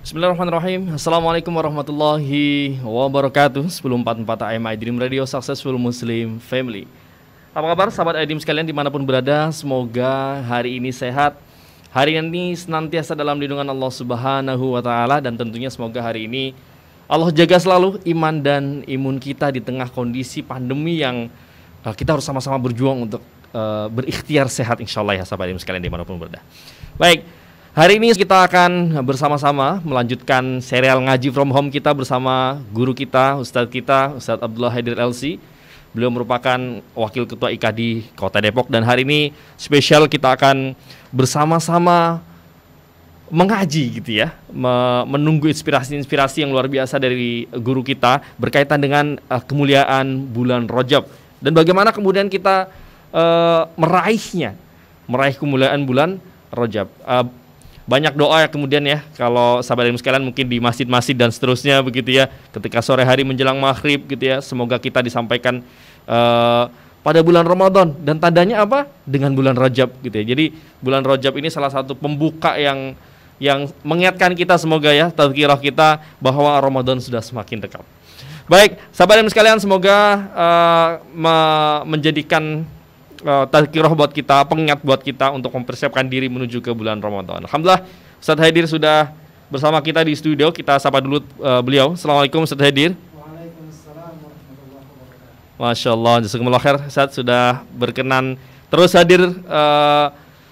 Bismillahirrahmanirrahim. Assalamualaikum warahmatullahi wabarakatuh. 1044 AM iDream Radio Successful Muslim Family. Apa kabar sahabat iDream sekalian di mana pun berada? Semoga hari ini sehat. Hari ini senantiasa dalam lindungan Allah subhanahu wa ta'ala Dan tentunya semoga hari ini Allah jaga selalu iman dan imun kita di tengah kondisi pandemi yang uh, kita harus sama-sama berjuang untuk uh, berikhtiar sehat insya Allah ya sahabat iDream sekalian di mana pun berada. Baik, Hari ini kita akan bersama-sama melanjutkan serial ngaji from home kita bersama guru kita, Ustadz kita, Ustadz Abdullah Haidir LC. Beliau merupakan wakil ketua IKD Kota Depok dan hari ini spesial kita akan bersama-sama mengaji gitu ya, menunggu inspirasi-inspirasi yang luar biasa dari guru kita berkaitan dengan uh, kemuliaan bulan Rajab dan bagaimana kemudian kita uh, meraihnya, meraih kemuliaan bulan Rajab. Uh, banyak doa ya kemudian ya. Kalau sahabat ilmu sekalian mungkin di masjid-masjid dan seterusnya begitu ya. Ketika sore hari menjelang maghrib gitu ya. Semoga kita disampaikan uh, pada bulan Ramadan. Dan tandanya apa? Dengan bulan Rajab gitu ya. Jadi bulan Rajab ini salah satu pembuka yang yang mengingatkan kita semoga ya tazkirah kita bahwa Ramadan sudah semakin dekat. Baik sahabat ilmu sekalian semoga uh, me menjadikan uh, tazkirah buat kita, pengingat buat kita untuk mempersiapkan diri menuju ke bulan Ramadan. Alhamdulillah Ustaz Haidir sudah bersama kita di studio. Kita sapa dulu uh, beliau. Assalamualaikum Ustaz Haidir. Masya Allah, jazakumullah khair Ustaz sudah berkenan terus hadir uh,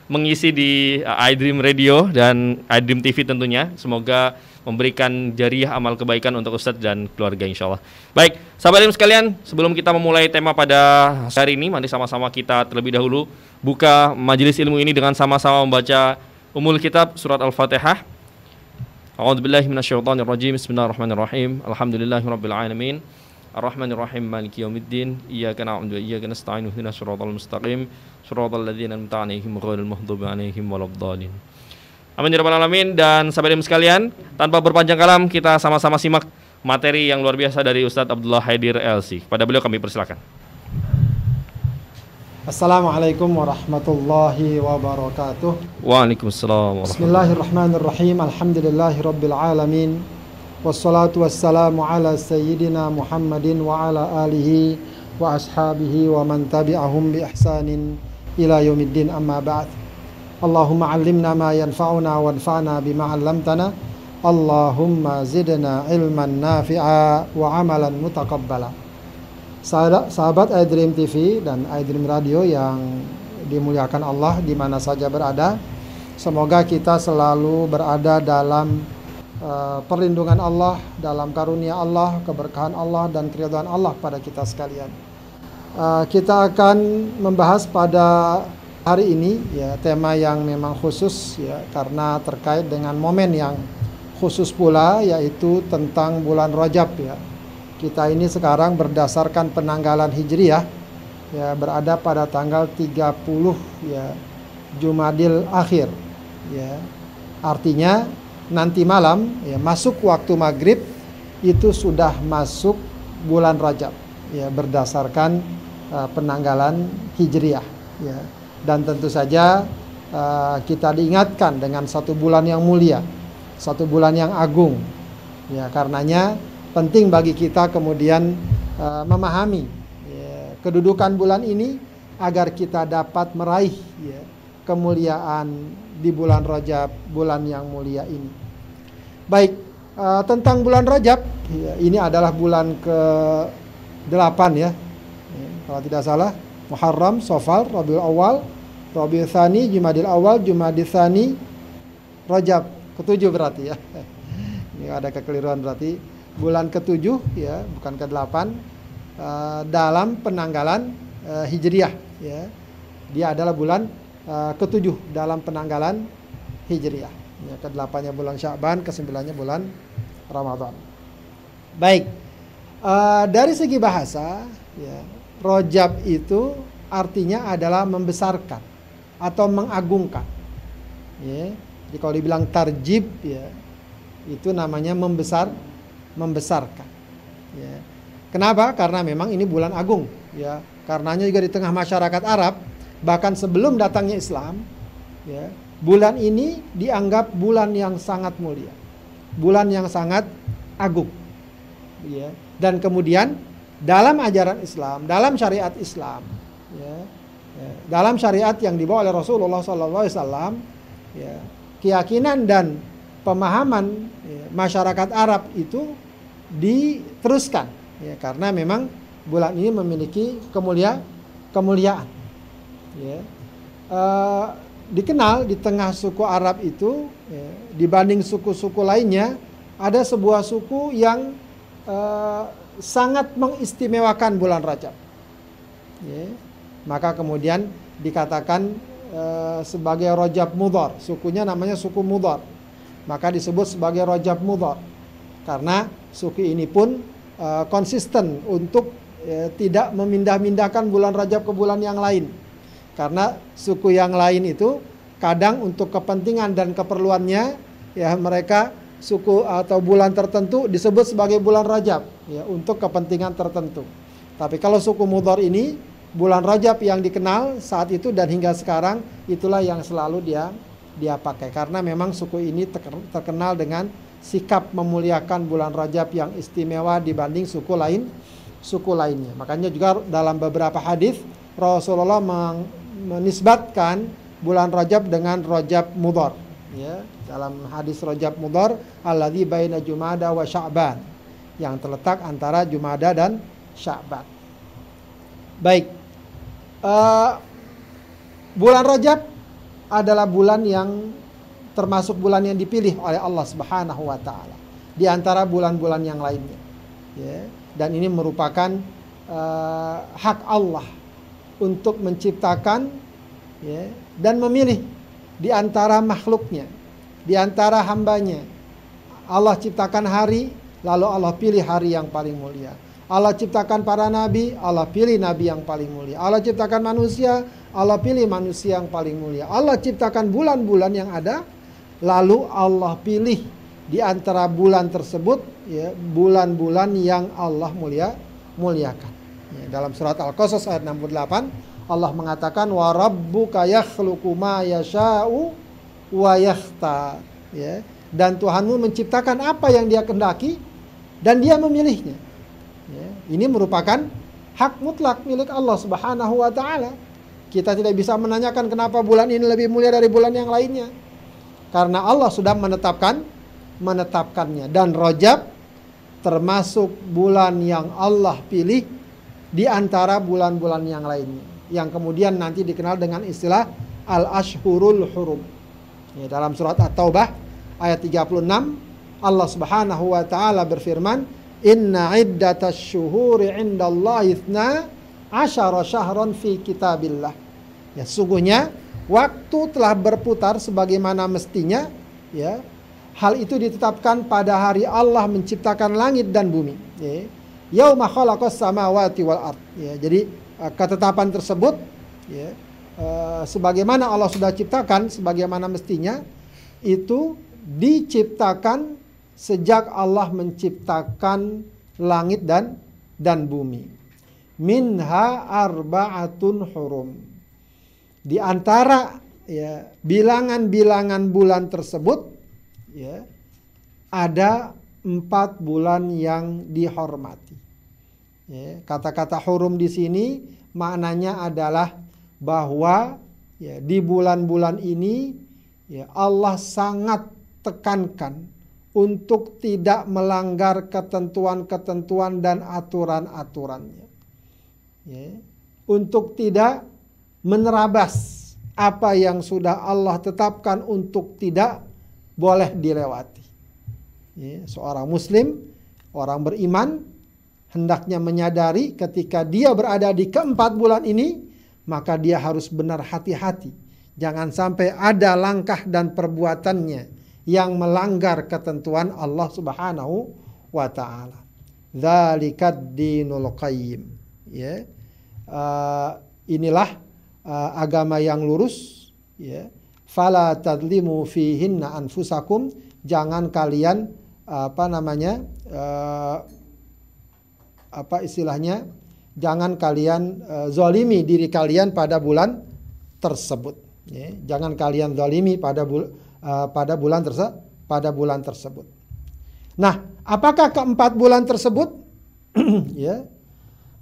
mengisi di uh, iDream Radio dan iDream TV tentunya. Semoga memberikan jariah amal kebaikan untuk Ustadz dan keluarga insya Allah. Baik, sahabat ilmu sekalian, sebelum kita memulai tema pada hari ini, mari sama-sama kita terlebih dahulu buka majelis ilmu ini dengan sama-sama membaca umul kitab surat Al-Fatihah. A'udzu. Bismillahirrahmanirrahim. Ar-Rahmanir-Rahim Maliki Yaumiddin. Iyyaka na'budu wa iyyaka nasta'in. Ihdinas siratal mustaqim. Siratal ladzina an'amta 'alaihim ghairil maghdubi 'alaihim waladdallin. Amin ya rabbal alamin dan sahabat sekalian, tanpa berpanjang kalam kita sama-sama simak materi yang luar biasa dari Ustadz Abdullah Haidir LC. Pada beliau kami persilakan. Assalamualaikum warahmatullahi wabarakatuh. Waalaikumsalam. Bismillahirrahmanirrahim. Alhamdulillahi rabbil alamin. Wassalatu wassalamu ala sayyidina Muhammadin wa ala alihi wa ashabihi wa man tabi'ahum bi ihsanin ila yaumiddin. Amma ba'd. Allahumma allimna ma yanfa'una wanfa'na bima 'allamtana. Allahumma zidna ilman nafi'a wa amalan mutaqabbala. Sahabat, iDream TV dan iDream Radio yang dimuliakan Allah di mana saja berada Semoga kita selalu berada dalam uh, perlindungan Allah, dalam karunia Allah, keberkahan Allah dan keridhaan Allah pada kita sekalian. Uh, kita akan membahas pada hari ini ya tema yang memang khusus ya karena terkait dengan momen yang khusus pula yaitu tentang bulan Rajab ya. Kita ini sekarang berdasarkan penanggalan Hijriah ya berada pada tanggal 30 ya Jumadil akhir ya. Artinya nanti malam ya masuk waktu maghrib itu sudah masuk bulan Rajab ya berdasarkan uh, penanggalan Hijriah ya dan tentu saja uh, kita diingatkan dengan satu bulan yang mulia, satu bulan yang agung. Ya, karenanya penting bagi kita kemudian uh, memahami ya, kedudukan bulan ini agar kita dapat meraih ya, kemuliaan di bulan Rajab, bulan yang mulia ini. Baik, uh, tentang bulan Rajab, ya, ini adalah bulan ke 8 ya. kalau tidak salah Muharram, Sofal, Rabiul Awal, Rabiul Thani, Jumadil Awal, Jumadil Thani, Rajab. Ketujuh berarti ya. Ini ada kekeliruan berarti. Bulan ketujuh ya, bukan ke delapan. Uh, dalam penanggalan uh, Hijriah ya. Dia adalah bulan uh, ketujuh dalam penanggalan Hijriah. Ya, ke delapannya bulan Sya'ban, ke sembilannya bulan Ramadan. Baik. Uh, dari segi bahasa ya, Rojab itu artinya adalah membesarkan atau mengagungkan. Ya. Jadi kalau dibilang tarjib ya itu namanya membesar membesarkan. Ya. Kenapa? Karena memang ini bulan agung ya. Karenanya juga di tengah masyarakat Arab bahkan sebelum datangnya Islam ya, bulan ini dianggap bulan yang sangat mulia. bulan yang sangat agung. Ya. Dan kemudian dalam ajaran Islam, dalam syariat Islam, ya, ya, dalam syariat yang dibawa oleh Rasulullah SAW, ya, keyakinan dan pemahaman ya, masyarakat Arab itu diteruskan, ya, karena memang bulan ini memiliki kemulia kemuliaan. Ya. Uh, dikenal di tengah suku Arab itu ya, dibanding suku-suku lainnya ada sebuah suku yang uh, sangat mengistimewakan bulan Rajab. Ya. Maka kemudian dikatakan uh, sebagai Rajab Mudhar, sukunya namanya suku Mudhar. Maka disebut sebagai Rajab Mudhar. Karena suku ini pun uh, konsisten untuk uh, tidak memindah-mindahkan bulan Rajab ke bulan yang lain. Karena suku yang lain itu kadang untuk kepentingan dan keperluannya ya mereka suku atau bulan tertentu disebut sebagai bulan Rajab ya untuk kepentingan tertentu. Tapi kalau suku Mudhar ini bulan Rajab yang dikenal saat itu dan hingga sekarang itulah yang selalu dia dia pakai karena memang suku ini terkenal dengan sikap memuliakan bulan Rajab yang istimewa dibanding suku lain suku lainnya. Makanya juga dalam beberapa hadis Rasulullah menisbatkan bulan Rajab dengan Rajab Mudhar ya dalam hadis Rajab Mudhar alladzi baina Jumada wa Sya'ban yang terletak antara Jumada dan Sya'ban. Baik. Uh, bulan Rajab adalah bulan yang termasuk bulan yang dipilih oleh Allah Subhanahu wa taala di antara bulan-bulan yang lainnya. Ya, dan ini merupakan uh, hak Allah untuk menciptakan ya, dan memilih di antara makhluknya, di antara hambanya. Allah ciptakan hari, lalu Allah pilih hari yang paling mulia. Allah ciptakan para nabi, Allah pilih nabi yang paling mulia. Allah ciptakan manusia, Allah pilih manusia yang paling mulia. Allah ciptakan bulan-bulan yang ada, lalu Allah pilih di antara bulan tersebut ya bulan-bulan yang Allah mulia muliakan. Ya, dalam surat Al-Qasas ayat 68 Allah mengatakan wa rabbuka yakhluqu ma yasha'u wa yakhtar ya. Dan Tuhanmu menciptakan apa yang dia kendaki dan dia memilihnya. Ya. ini merupakan hak mutlak milik Allah Subhanahu wa taala. Kita tidak bisa menanyakan kenapa bulan ini lebih mulia dari bulan yang lainnya. Karena Allah sudah menetapkan menetapkannya. Dan Rajab termasuk bulan yang Allah pilih di antara bulan-bulan yang lainnya yang kemudian nanti dikenal dengan istilah al-ashhurul hurum. Ya, dalam surat At-Taubah ayat 36 Allah Subhanahu wa taala berfirman, "Inna iddatasy syuhuri 'indallahi itsna asyara syahran fi kitabillah." Ya, sungguhnya waktu telah berputar sebagaimana mestinya, ya. Hal itu ditetapkan pada hari Allah menciptakan langit dan bumi, ya. Yauma khalaqas samawati wal ard. Ya, jadi Eh, ketetapan tersebut ya uh, sebagaimana Allah sudah ciptakan sebagaimana mestinya itu diciptakan sejak Allah menciptakan langit dan dan bumi. Minha arba'atun hurum. Di antara ya bilangan-bilangan bulan tersebut ya ada empat bulan yang dihormati. Ya, kata-kata hurum di sini maknanya adalah bahwa ya, di bulan-bulan ini ya, Allah sangat tekankan untuk tidak melanggar ketentuan-ketentuan dan aturan-aturannya. Ya, untuk tidak menerabas apa yang sudah Allah tetapkan untuk tidak boleh dilewati. Ya, seorang muslim, orang beriman hendaknya menyadari ketika dia berada di keempat bulan ini, maka dia harus benar hati-hati. Jangan sampai ada langkah dan perbuatannya yang melanggar ketentuan Allah Subhanahu wa taala. Dzalikad dinul qayyim. Ya. Uh, inilah uh, agama yang lurus, ya. Fala tadlimu fihinna anfusakum, jangan kalian apa namanya? Uh, apa istilahnya jangan kalian uh, zolimi diri kalian pada bulan tersebut ya. jangan kalian zolimi pada bul uh, pada bulan tersebut pada bulan tersebut Nah, apakah keempat bulan tersebut? ya,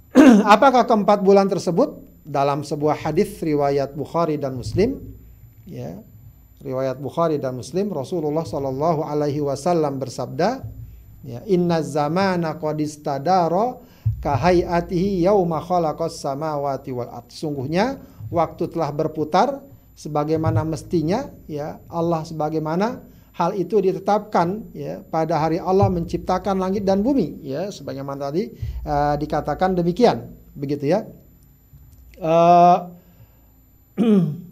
apakah keempat bulan tersebut dalam sebuah hadis riwayat Bukhari dan Muslim? Ya, riwayat Bukhari dan Muslim Rasulullah Shallallahu Alaihi Wasallam bersabda, ya, Inna zamana qad istadara kahayatihi yauma khalaqas samawati wal ard. Sungguhnya waktu telah berputar sebagaimana mestinya ya Allah sebagaimana hal itu ditetapkan ya pada hari Allah menciptakan langit dan bumi ya sebagaimana tadi uh, dikatakan demikian begitu ya uh,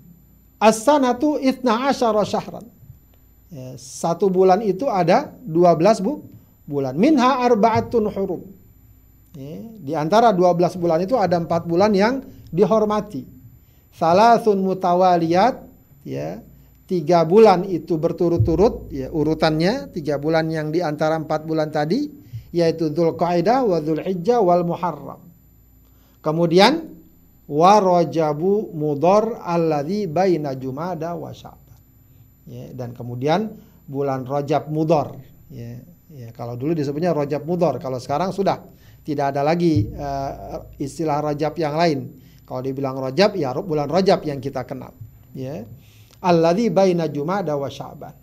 as-sanatu itna asyara syahran. Ya, satu bulan itu ada 12 bu bulan. Minha arbaatun hurum. Ya, di antara 12 bulan itu ada empat bulan yang dihormati. Salasun mutawaliyat ya tiga bulan itu berturut-turut ya urutannya tiga bulan yang di antara empat bulan tadi yaitu Dzulqa'dah wa Dzulhijjah wal Muharram. Kemudian wa Rajabu Mudhar alladzi baina Jumada wa Sya'ban. Ya, dan kemudian bulan Rajab Mudhar ya, ya kalau dulu disebutnya Rajab Mudhar kalau sekarang sudah tidak ada lagi uh, istilah Rajab yang lain. Kalau dibilang Rajab ya bulan Rajab yang kita kenal ya alladzi baina Jumada wa Sya'ban.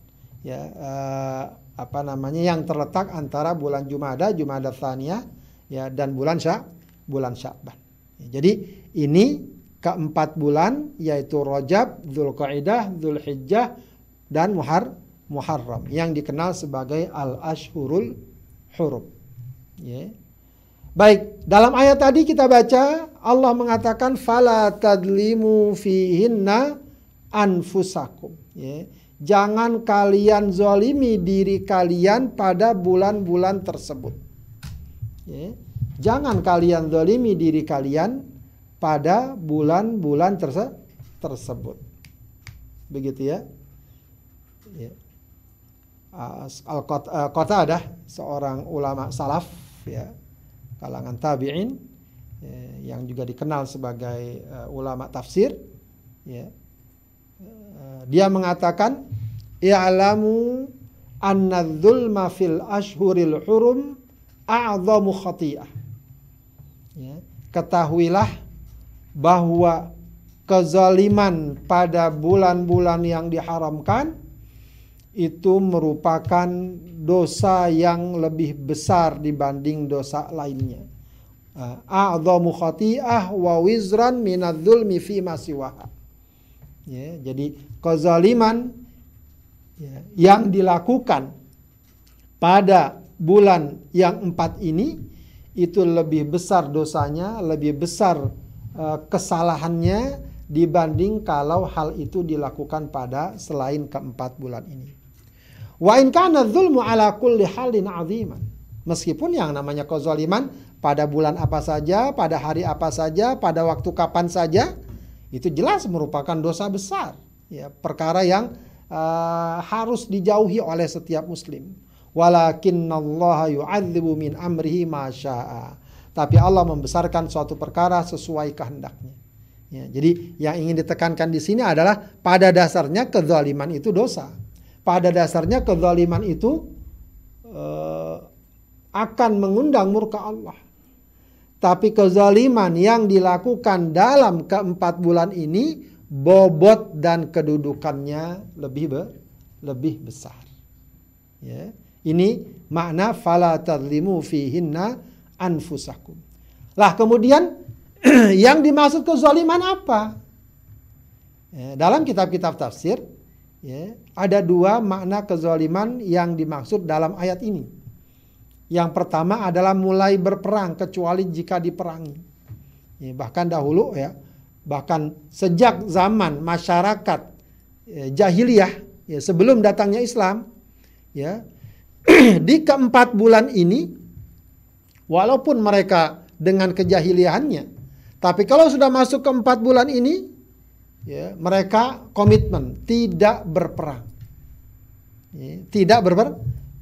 Ya, uh, apa namanya yang terletak antara bulan Jumada, Jumada Tsaniyah ya dan bulan Sya bulan Sya'ban. Ya, jadi ini keempat bulan yaitu Rajab, Dzulqa'dah, Dzulhijjah dan Muhar Muharram yang dikenal sebagai al-ashhurul hurum. Ya. Baik, dalam ayat tadi kita baca Allah mengatakan fala tadlimu fihinna anfusakum. Ya. Jangan kalian zolimi diri kalian pada bulan-bulan tersebut. Ya. Jangan kalian zolimi diri kalian pada bulan-bulan terse tersebut. Begitu ya. ya. Al-Kota ada seorang ulama salaf ya kalangan tabi'in ya, yang juga dikenal sebagai uh, ulama tafsir ya dia mengatakan i'lamu anna dzulma fil ashhuril hurum a'zamu khati'ah. Ya, ketahuilah bahwa kezaliman pada bulan-bulan yang diharamkan itu merupakan dosa yang lebih besar dibanding dosa lainnya. A'zamu khati'ah wa wizran minadz-dzulmi fi ma siwaha. Ya, jadi kezaliman ya, yang dilakukan pada bulan yang empat ini itu lebih besar dosanya, lebih besar uh, kesalahannya dibanding kalau hal itu dilakukan pada selain keempat bulan ini. Wa in kana dzulmu ala kulli halin aziman. Meskipun yang namanya kezaliman pada bulan apa saja, pada hari apa saja, pada waktu kapan saja, itu jelas merupakan dosa besar, ya, perkara yang uh, harus dijauhi oleh setiap muslim. Walakinnallaha yu'adzibu min amrihi masya'a. Tapi Allah membesarkan suatu perkara sesuai kehendaknya. Ya, jadi yang ingin ditekankan di sini adalah pada dasarnya kezaliman itu dosa. Pada dasarnya kezaliman itu uh, akan mengundang murka Allah. Tapi kezaliman yang dilakukan dalam keempat bulan ini bobot dan kedudukannya lebih be, lebih besar. Ya. Ini makna fala tadlimu fihinna anfusakum. Lah kemudian yang dimaksud kezaliman apa? Ya, dalam kitab-kitab tafsir ya, ada dua makna kezaliman yang dimaksud dalam ayat ini. Yang pertama adalah mulai berperang kecuali jika diperangi. Ya, bahkan dahulu ya, bahkan sejak zaman masyarakat ya, jahiliyah ya, sebelum datangnya Islam, ya di keempat bulan ini, walaupun mereka dengan kejahiliahannya, tapi kalau sudah masuk ke empat bulan ini, ya, mereka komitmen tidak berperang, ya, tidak ber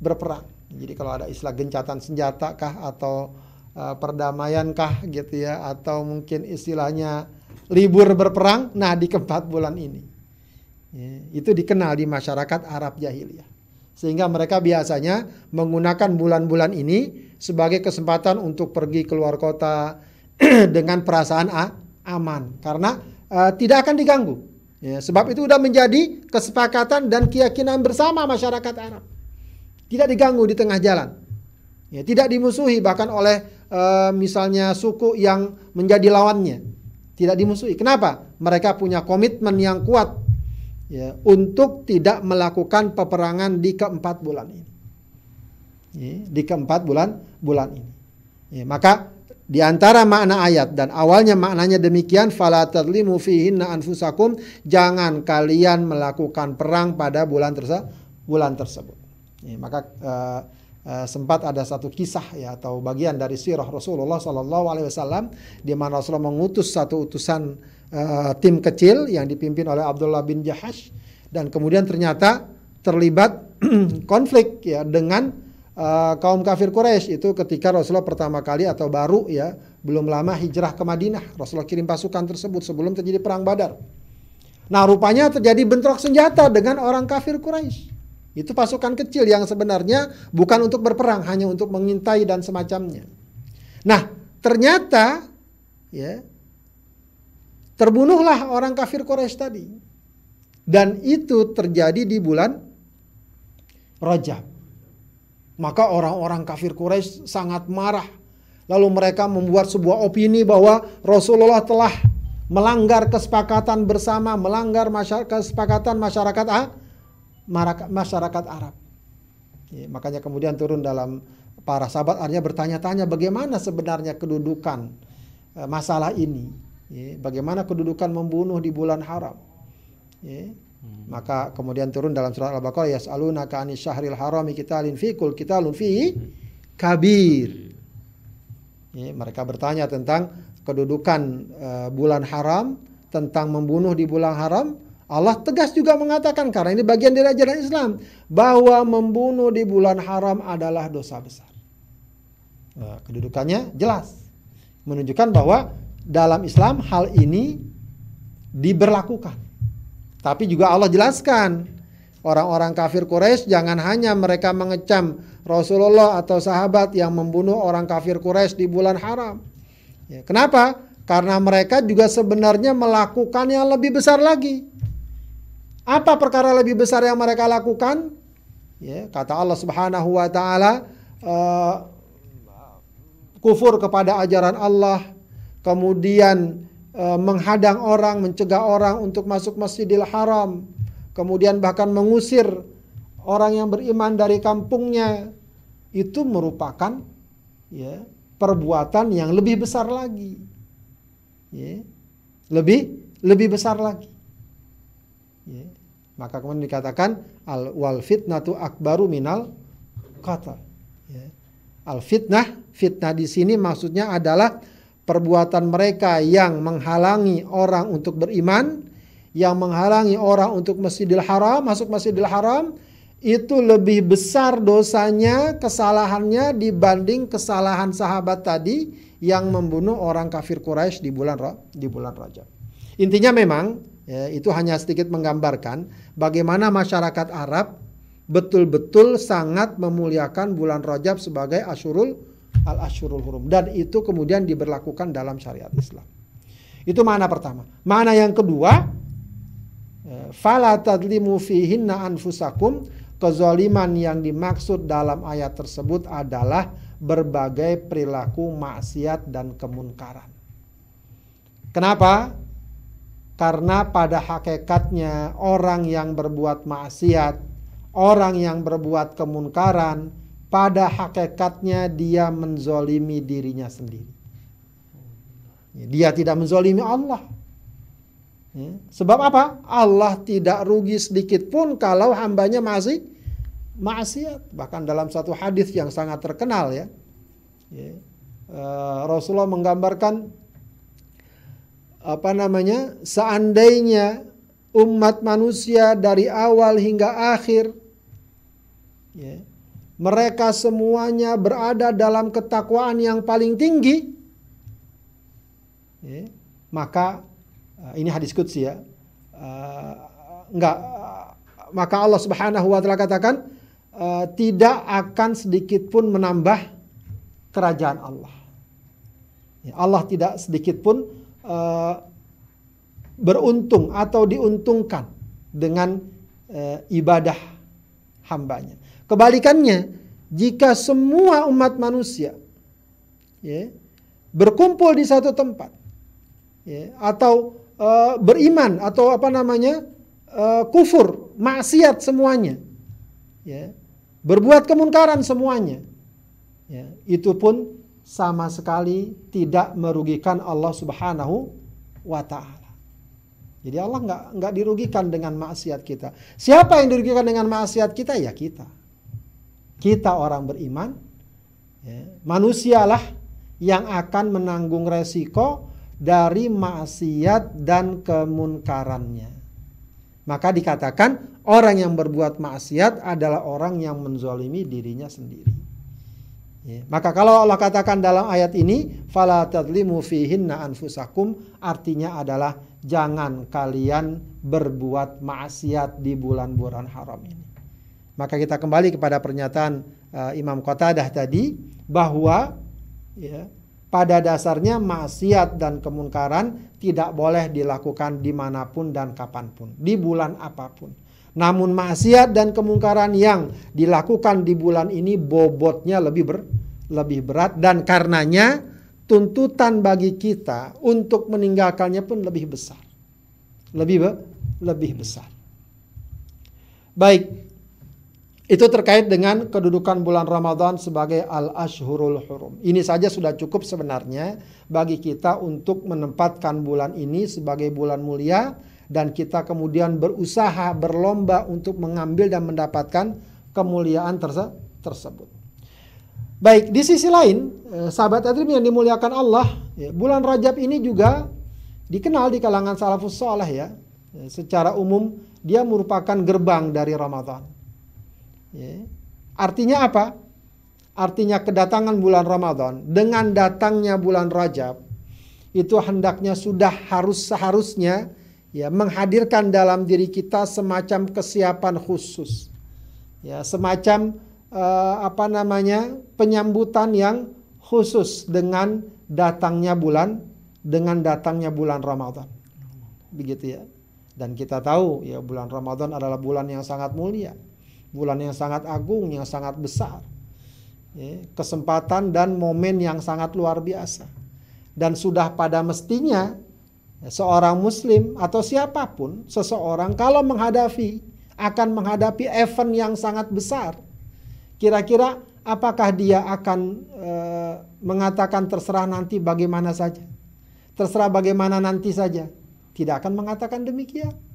berperang. Jadi kalau ada istilah gencatan senjata kah atau uh, perdamaian kah gitu ya atau mungkin istilahnya libur berperang, nah di keempat bulan ini. Ya, itu dikenal di masyarakat Arab jahiliyah. Sehingga mereka biasanya menggunakan bulan-bulan ini sebagai kesempatan untuk pergi keluar kota dengan perasaan aman karena uh, tidak akan diganggu. Ya, sebab itu sudah menjadi kesepakatan dan keyakinan bersama masyarakat Arab. Tidak diganggu di tengah jalan. Ya, tidak dimusuhi bahkan oleh uh, misalnya suku yang menjadi lawannya. Tidak dimusuhi. Kenapa? Mereka punya komitmen yang kuat ya, untuk tidak melakukan peperangan di keempat bulan ini. Ya, di keempat bulan bulan ini. Ya, maka di antara makna ayat dan awalnya maknanya demikian fala fihinna anfusakum jangan kalian melakukan perang pada bulan tersebut bulan tersebut. Ya, maka uh, uh, sempat ada satu kisah ya atau bagian dari sirah Rasulullah Shallallahu Alaihi Wasallam di mana Rasulullah mengutus satu utusan uh, tim kecil yang dipimpin oleh Abdullah bin Jahash dan kemudian ternyata terlibat konflik ya dengan uh, kaum kafir Quraisy itu ketika Rasulullah pertama kali atau baru ya belum lama hijrah ke Madinah Rasulullah kirim pasukan tersebut sebelum terjadi perang Badar. Nah rupanya terjadi bentrok senjata dengan orang kafir Quraisy. Itu pasukan kecil yang sebenarnya bukan untuk berperang, hanya untuk mengintai dan semacamnya. Nah, ternyata ya terbunuhlah orang kafir Quraisy tadi. Dan itu terjadi di bulan Rajab. Maka orang-orang kafir Quraisy sangat marah. Lalu mereka membuat sebuah opini bahwa Rasulullah telah melanggar kesepakatan bersama, melanggar masyarakat, kesepakatan masyarakat ah, masyarakat Arab. Ya, makanya kemudian turun dalam para sahabat artinya bertanya-tanya bagaimana sebenarnya kedudukan uh, masalah ini. Ya, bagaimana kedudukan membunuh di bulan haram. Ya, hmm. Maka kemudian turun dalam surat Al-Baqarah yas'alunaka 'anis syahril harami qitalin fi kul qitalun fi kabir. Ya, mereka bertanya tentang kedudukan uh, bulan haram, tentang membunuh di bulan haram, Allah tegas juga mengatakan karena ini bagian dari ajaran Islam bahwa membunuh di bulan haram adalah dosa besar. Nah, kedudukannya jelas menunjukkan bahwa dalam Islam hal ini diberlakukan. Tapi juga Allah jelaskan orang-orang kafir Quraisy jangan hanya mereka mengecam Rasulullah atau sahabat yang membunuh orang kafir Quraisy di bulan haram. Ya, kenapa? Karena mereka juga sebenarnya melakukan yang lebih besar lagi apa perkara lebih besar yang mereka lakukan? Ya, kata Allah Subhanahu wa taala uh, kufur kepada ajaran Allah, kemudian uh, menghadang orang, mencegah orang untuk masuk Masjidil Haram, kemudian bahkan mengusir orang yang beriman dari kampungnya. Itu merupakan ya, perbuatan yang lebih besar lagi. Ya, lebih lebih besar lagi. Ya. Maka kemudian dikatakan al wal fitnatu akbaru minal kata. Ya. Al fitnah, fitnah di sini maksudnya adalah perbuatan mereka yang menghalangi orang untuk beriman, yang menghalangi orang untuk Masjidil Haram, masuk Masjidil Haram, itu lebih besar dosanya, kesalahannya dibanding kesalahan sahabat tadi yang membunuh orang kafir Quraisy di bulan di bulan Rajab. Intinya memang Ya, itu hanya sedikit menggambarkan bagaimana masyarakat Arab betul-betul sangat memuliakan bulan Rajab sebagai Asyurul al-Asyurul Hurum dan itu kemudian diberlakukan dalam syariat Islam. Itu mana pertama. Mana yang kedua, ya, fala tadlimu fihinna anfusakum kezaliman yang dimaksud dalam ayat tersebut adalah berbagai perilaku maksiat dan kemunkaran. Kenapa? Karena pada hakikatnya orang yang berbuat maksiat, orang yang berbuat kemunkaran, pada hakikatnya dia menzolimi dirinya sendiri. Dia tidak menzolimi Allah. Ya. Sebab apa? Allah tidak rugi sedikit pun kalau hambanya masih maksiat. Bahkan dalam satu hadis yang sangat terkenal ya, ya uh, Rasulullah menggambarkan apa namanya seandainya umat manusia dari awal hingga akhir ya, mereka semuanya berada dalam ketakwaan yang paling tinggi ya, maka eh, ini hadis qudsi ya uh, enggak maka Allah Subhanahu wa taala katakan uh, tidak akan sedikit pun menambah kerajaan Allah. Ya, Allah tidak sedikit pun uh, beruntung atau diuntungkan dengan uh, ibadah hambanya. Kebalikannya, jika semua umat manusia ya, berkumpul di satu tempat ya, atau uh, beriman atau apa namanya uh, kufur, maksiat semuanya, ya, berbuat kemunkaran semuanya, ya, itu pun sama sekali tidak merugikan Allah Subhanahu wa Ta'ala. Jadi Allah nggak nggak dirugikan dengan maksiat kita. Siapa yang dirugikan dengan maksiat kita? Ya kita. Kita orang beriman. Ya, manusialah yang akan menanggung resiko dari maksiat dan kemunkarannya. Maka dikatakan orang yang berbuat maksiat adalah orang yang menzolimi dirinya sendiri. Ya. Maka kalau Allah katakan dalam ayat ini, fala tadlimu fihinna anfusakum, artinya adalah jangan kalian berbuat maksiat di bulan-bulan haram ini. Maka kita kembali kepada pernyataan uh, Imam Qatadah tadi bahwa ya, pada dasarnya maksiat dan kemunkaran tidak boleh dilakukan di mana pun dan kapan pun, di bulan apa pun. Namun maksiat dan kemungkaran yang dilakukan di bulan ini bobotnya lebih ber, lebih berat dan karenanya tuntutan bagi kita untuk meninggalkannya pun lebih besar. Lebih lebih besar. Baik. Itu terkait dengan kedudukan bulan Ramadan sebagai al-ashhurul hurum. Ini saja sudah cukup sebenarnya bagi kita untuk menempatkan bulan ini sebagai bulan mulia dan kita kemudian berusaha berlomba untuk mengambil dan mendapatkan kemuliaan terse tersebut. Baik, di sisi lain, eh, sahabat Adrim yang dimuliakan Allah, ya, bulan Rajab ini juga dikenal di kalangan salafus soleh ya. ya. Secara umum dia merupakan gerbang dari Ramadan. Ya. Artinya apa? Artinya kedatangan bulan Ramadan dengan datangnya bulan Rajab itu hendaknya sudah harus seharusnya ya menghadirkan dalam diri kita semacam kesiapan khusus ya semacam uh, apa namanya penyambutan yang khusus dengan datangnya bulan dengan datangnya bulan Ramadan begitu ya dan kita tahu ya bulan Ramadan adalah bulan yang sangat mulia bulan yang sangat agung yang sangat besar. Ya, kesempatan dan momen yang sangat luar biasa. Dan sudah pada mestinya seorang muslim atau siapa pun seseorang kalau menghadapi akan menghadapi event yang sangat besar kira-kira apakah dia akan e, mengatakan terserah nanti bagaimana saja? Terserah bagaimana nanti saja? Tidak akan mengatakan demikian. ya,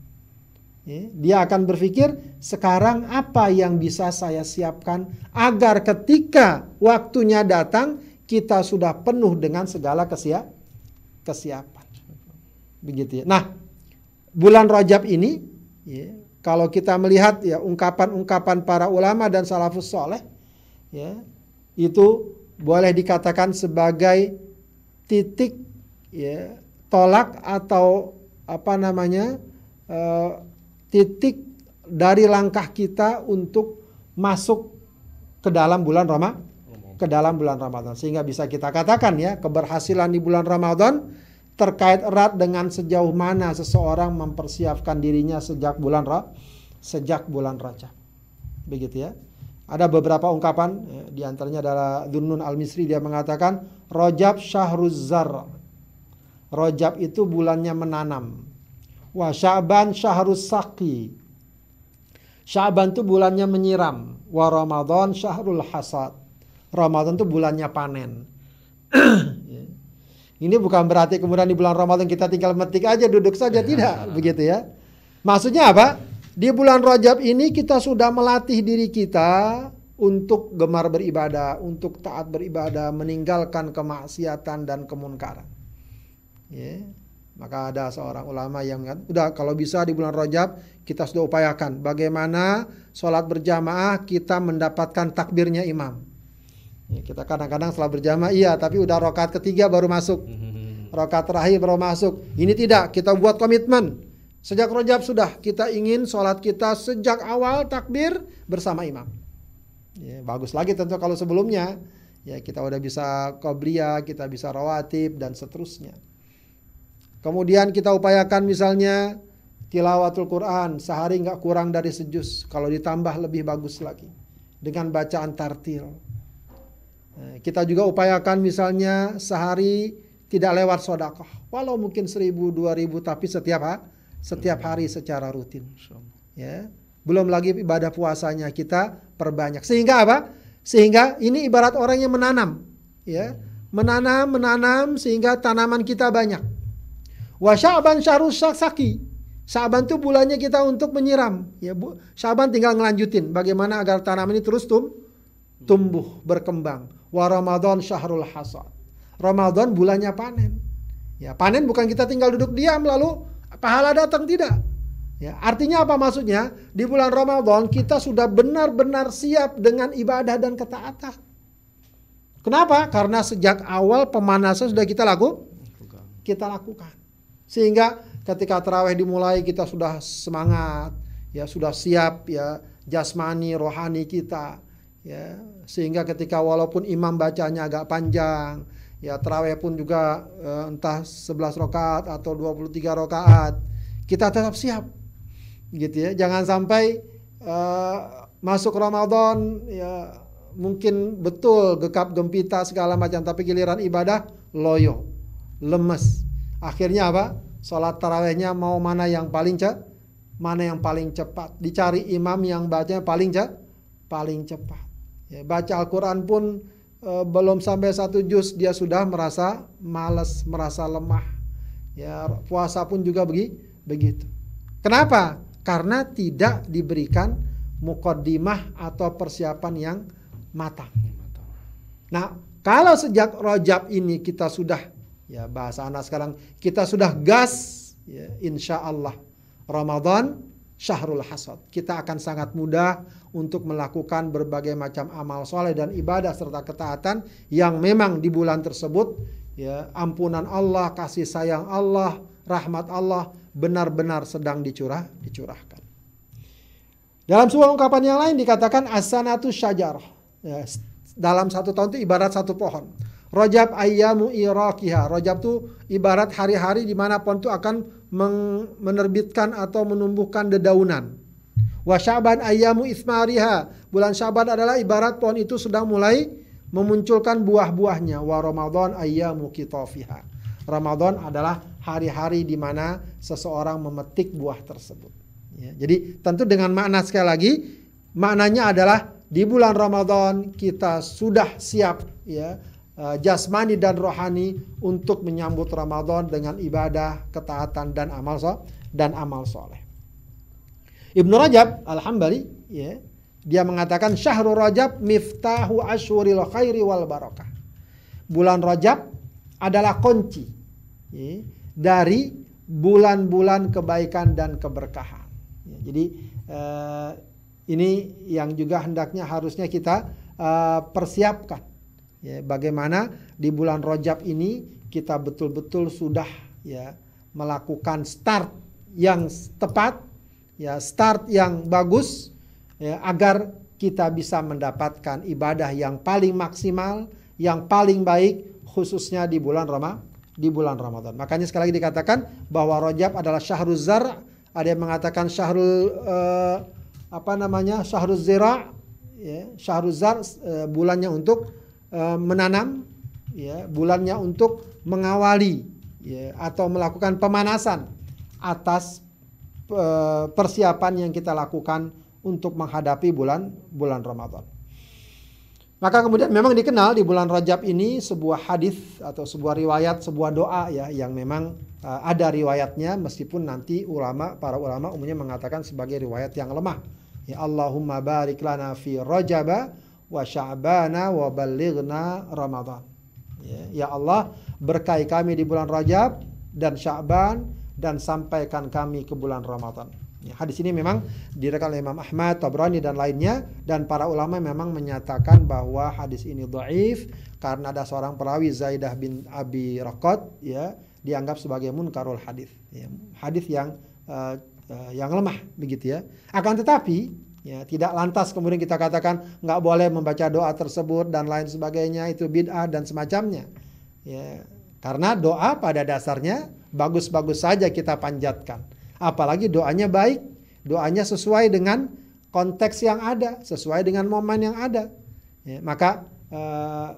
dia akan berpikir sekarang apa yang bisa saya siapkan agar ketika waktunya datang kita sudah penuh dengan segala kesiap kesiapan begitu ya. Nah, bulan Rajab ini ya, kalau kita melihat ya ungkapan-ungkapan para ulama dan salafus soleh ya itu boleh dikatakan sebagai titik ya tolak atau apa namanya uh, titik dari langkah kita untuk masuk ke dalam bulan Ramadan ke dalam bulan Ramadan sehingga bisa kita katakan ya keberhasilan di bulan Ramadan terkait erat dengan sejauh mana seseorang mempersiapkan dirinya sejak bulan Ra, sejak bulan Rajab. Begitu ya. Ada beberapa ungkapan ya, di antaranya adalah Dunnun Al-Misri dia mengatakan Rajab syahruz zar. Rajab itu bulannya menanam. Wa Sya'ban syahrus saqi. Sya'ban itu bulannya menyiram. Wa Ramadan syahrul hasad. Ramadan itu bulannya panen. Ini bukan berarti kemudian di bulan Ramadan kita tinggal metik aja duduk saja tidak begitu ya. Maksudnya apa? Di bulan Rajab ini kita sudah melatih diri kita untuk gemar beribadah, untuk taat beribadah, meninggalkan kemaksiatan dan kemunkaran. Ya. Maka ada seorang ulama yang mengatakan, udah kalau bisa di bulan Rajab kita sudah upayakan bagaimana sholat berjamaah kita mendapatkan takbirnya imam. Ya, kita kadang-kadang setelah berjamaah iya, tapi udah rokat ketiga baru masuk. Rokat terakhir baru masuk. Ini tidak, kita buat komitmen. Sejak rojab sudah kita ingin sholat kita sejak awal takbir bersama imam. Ya, bagus lagi tentu kalau sebelumnya ya kita udah bisa qobliyah, kita bisa rawatib dan seterusnya. Kemudian kita upayakan misalnya tilawatul Quran sehari nggak kurang dari sejus. Kalau ditambah lebih bagus lagi dengan bacaan tartil. Nah, kita juga upayakan misalnya sehari tidak lewat sodakoh. Walau mungkin seribu, dua ribu, tapi setiap ha, setiap hari secara rutin. Ya, belum lagi ibadah puasanya kita perbanyak. Sehingga apa? Sehingga ini ibarat orang yang menanam, ya. Menanam, menanam sehingga tanaman kita banyak. Wa Sya'ban syahrus saki. Syaban itu bulannya kita untuk menyiram. Ya, Bu. Syaban tinggal ngelanjutin bagaimana agar tanaman ini terus tum, tumbuh, berkembang. Wa Ramadan syahrul hasad. Ramadan bulannya panen. Ya, panen bukan kita tinggal duduk diam lalu pahala datang tidak. Ya, artinya apa maksudnya? Di bulan Ramadan kita sudah benar-benar siap dengan ibadah dan ketaatan. Kenapa? Karena sejak awal pemanasan sudah kita laku, kita lakukan. Sehingga ketika terawih dimulai kita sudah semangat, ya sudah siap ya jasmani, rohani kita, ya sehingga ketika walaupun imam bacanya agak panjang, ya terawih pun juga eh, entah 11 rakaat atau 23 rakaat, kita tetap siap gitu ya. Jangan sampai uh, masuk Ramadan ya mungkin betul gekap gempita segala macam tapi giliran ibadah loyo, lemes. Akhirnya apa? Salat tarawehnya mau mana yang paling cepat? Mana yang paling cepat? Dicari imam yang bacanya paling cepat, paling cepat. Ya, baca Al-Qur'an pun e, belum sampai satu juz dia sudah merasa malas, merasa lemah. Ya, puasa pun juga begi, begitu. Kenapa? karena tidak diberikan mukaddimah atau persiapan yang matang. Nah, kalau sejak rojab ini kita sudah ya bahasa anak sekarang kita sudah gas ya insya Allah Ramadan syahrul hasad. Kita akan sangat mudah untuk melakukan berbagai macam amal soleh dan ibadah serta ketaatan yang memang di bulan tersebut ya ampunan Allah, kasih sayang Allah, rahmat Allah benar-benar sedang dicurah, dicurahkan. Dalam sebuah ungkapan yang lain dikatakan asanatu syajarah. Ya, dalam satu tahun itu ibarat satu pohon. Rojab ayyamu irakiha. Rojab itu ibarat hari-hari di mana pohon itu akan menerbitkan atau menumbuhkan dedaunan. Wa syaban ayyamu ismariha. Bulan syaban adalah ibarat pohon itu sedang mulai memunculkan buah-buahnya. Wa ramadan ayyamu kitofiha. Ramadan adalah hari-hari di mana seseorang memetik buah tersebut. Ya, jadi tentu dengan makna sekali lagi maknanya adalah di bulan Ramadan kita sudah siap ya jasmani dan rohani untuk menyambut Ramadan dengan ibadah, ketaatan dan amal so dan amal soleh. Ibnu Rajab Al-Hambali ya, dia mengatakan syahrul Rajab miftahu ashuril khairi wal barakah. Bulan Rajab adalah kunci ya, dari bulan-bulan kebaikan dan keberkahan. Ya, jadi uh, ini yang juga hendaknya harusnya kita uh, persiapkan. Ya, bagaimana di bulan Rojab ini kita betul-betul sudah ya melakukan start yang tepat, ya start yang bagus, ya, agar kita bisa mendapatkan ibadah yang paling maksimal, yang paling baik, khususnya di bulan Ramadan di bulan Ramadan. Makanya sekali lagi dikatakan bahwa Rajab adalah syahrul zar, ada yang mengatakan syahrul uh, apa namanya? syahrul zira, ya, syahrul zar uh, bulannya untuk uh, menanam, ya, bulannya untuk mengawali ya, atau melakukan pemanasan atas uh, persiapan yang kita lakukan untuk menghadapi bulan bulan Ramadan. Maka kemudian memang dikenal di bulan Rajab ini sebuah hadis atau sebuah riwayat, sebuah doa ya yang memang uh, ada riwayatnya meskipun nanti ulama para ulama umumnya mengatakan sebagai riwayat yang lemah. Ya Allahumma barik lana fi Rajab wa Sya'bana wa ballighna Ramadan. Ya, ya Allah berkahi kami di bulan Rajab dan Sya'ban dan sampaikan kami ke bulan Ramadan. Ya, hadis ini memang direkam oleh Imam Ahmad, Tabrani dan lainnya dan para ulama memang menyatakan bahwa hadis ini dhaif karena ada seorang perawi Zaidah bin Abi Raqat ya dianggap sebagai munkarul hadis. Ya, hadis yang uh, uh, yang lemah begitu ya. Akan tetapi Ya, tidak lantas kemudian kita katakan nggak boleh membaca doa tersebut dan lain sebagainya itu bid'ah dan semacamnya. Ya, karena doa pada dasarnya bagus-bagus saja kita panjatkan. Apalagi doanya baik, doanya sesuai dengan konteks yang ada, sesuai dengan momen yang ada. Ya, maka uh,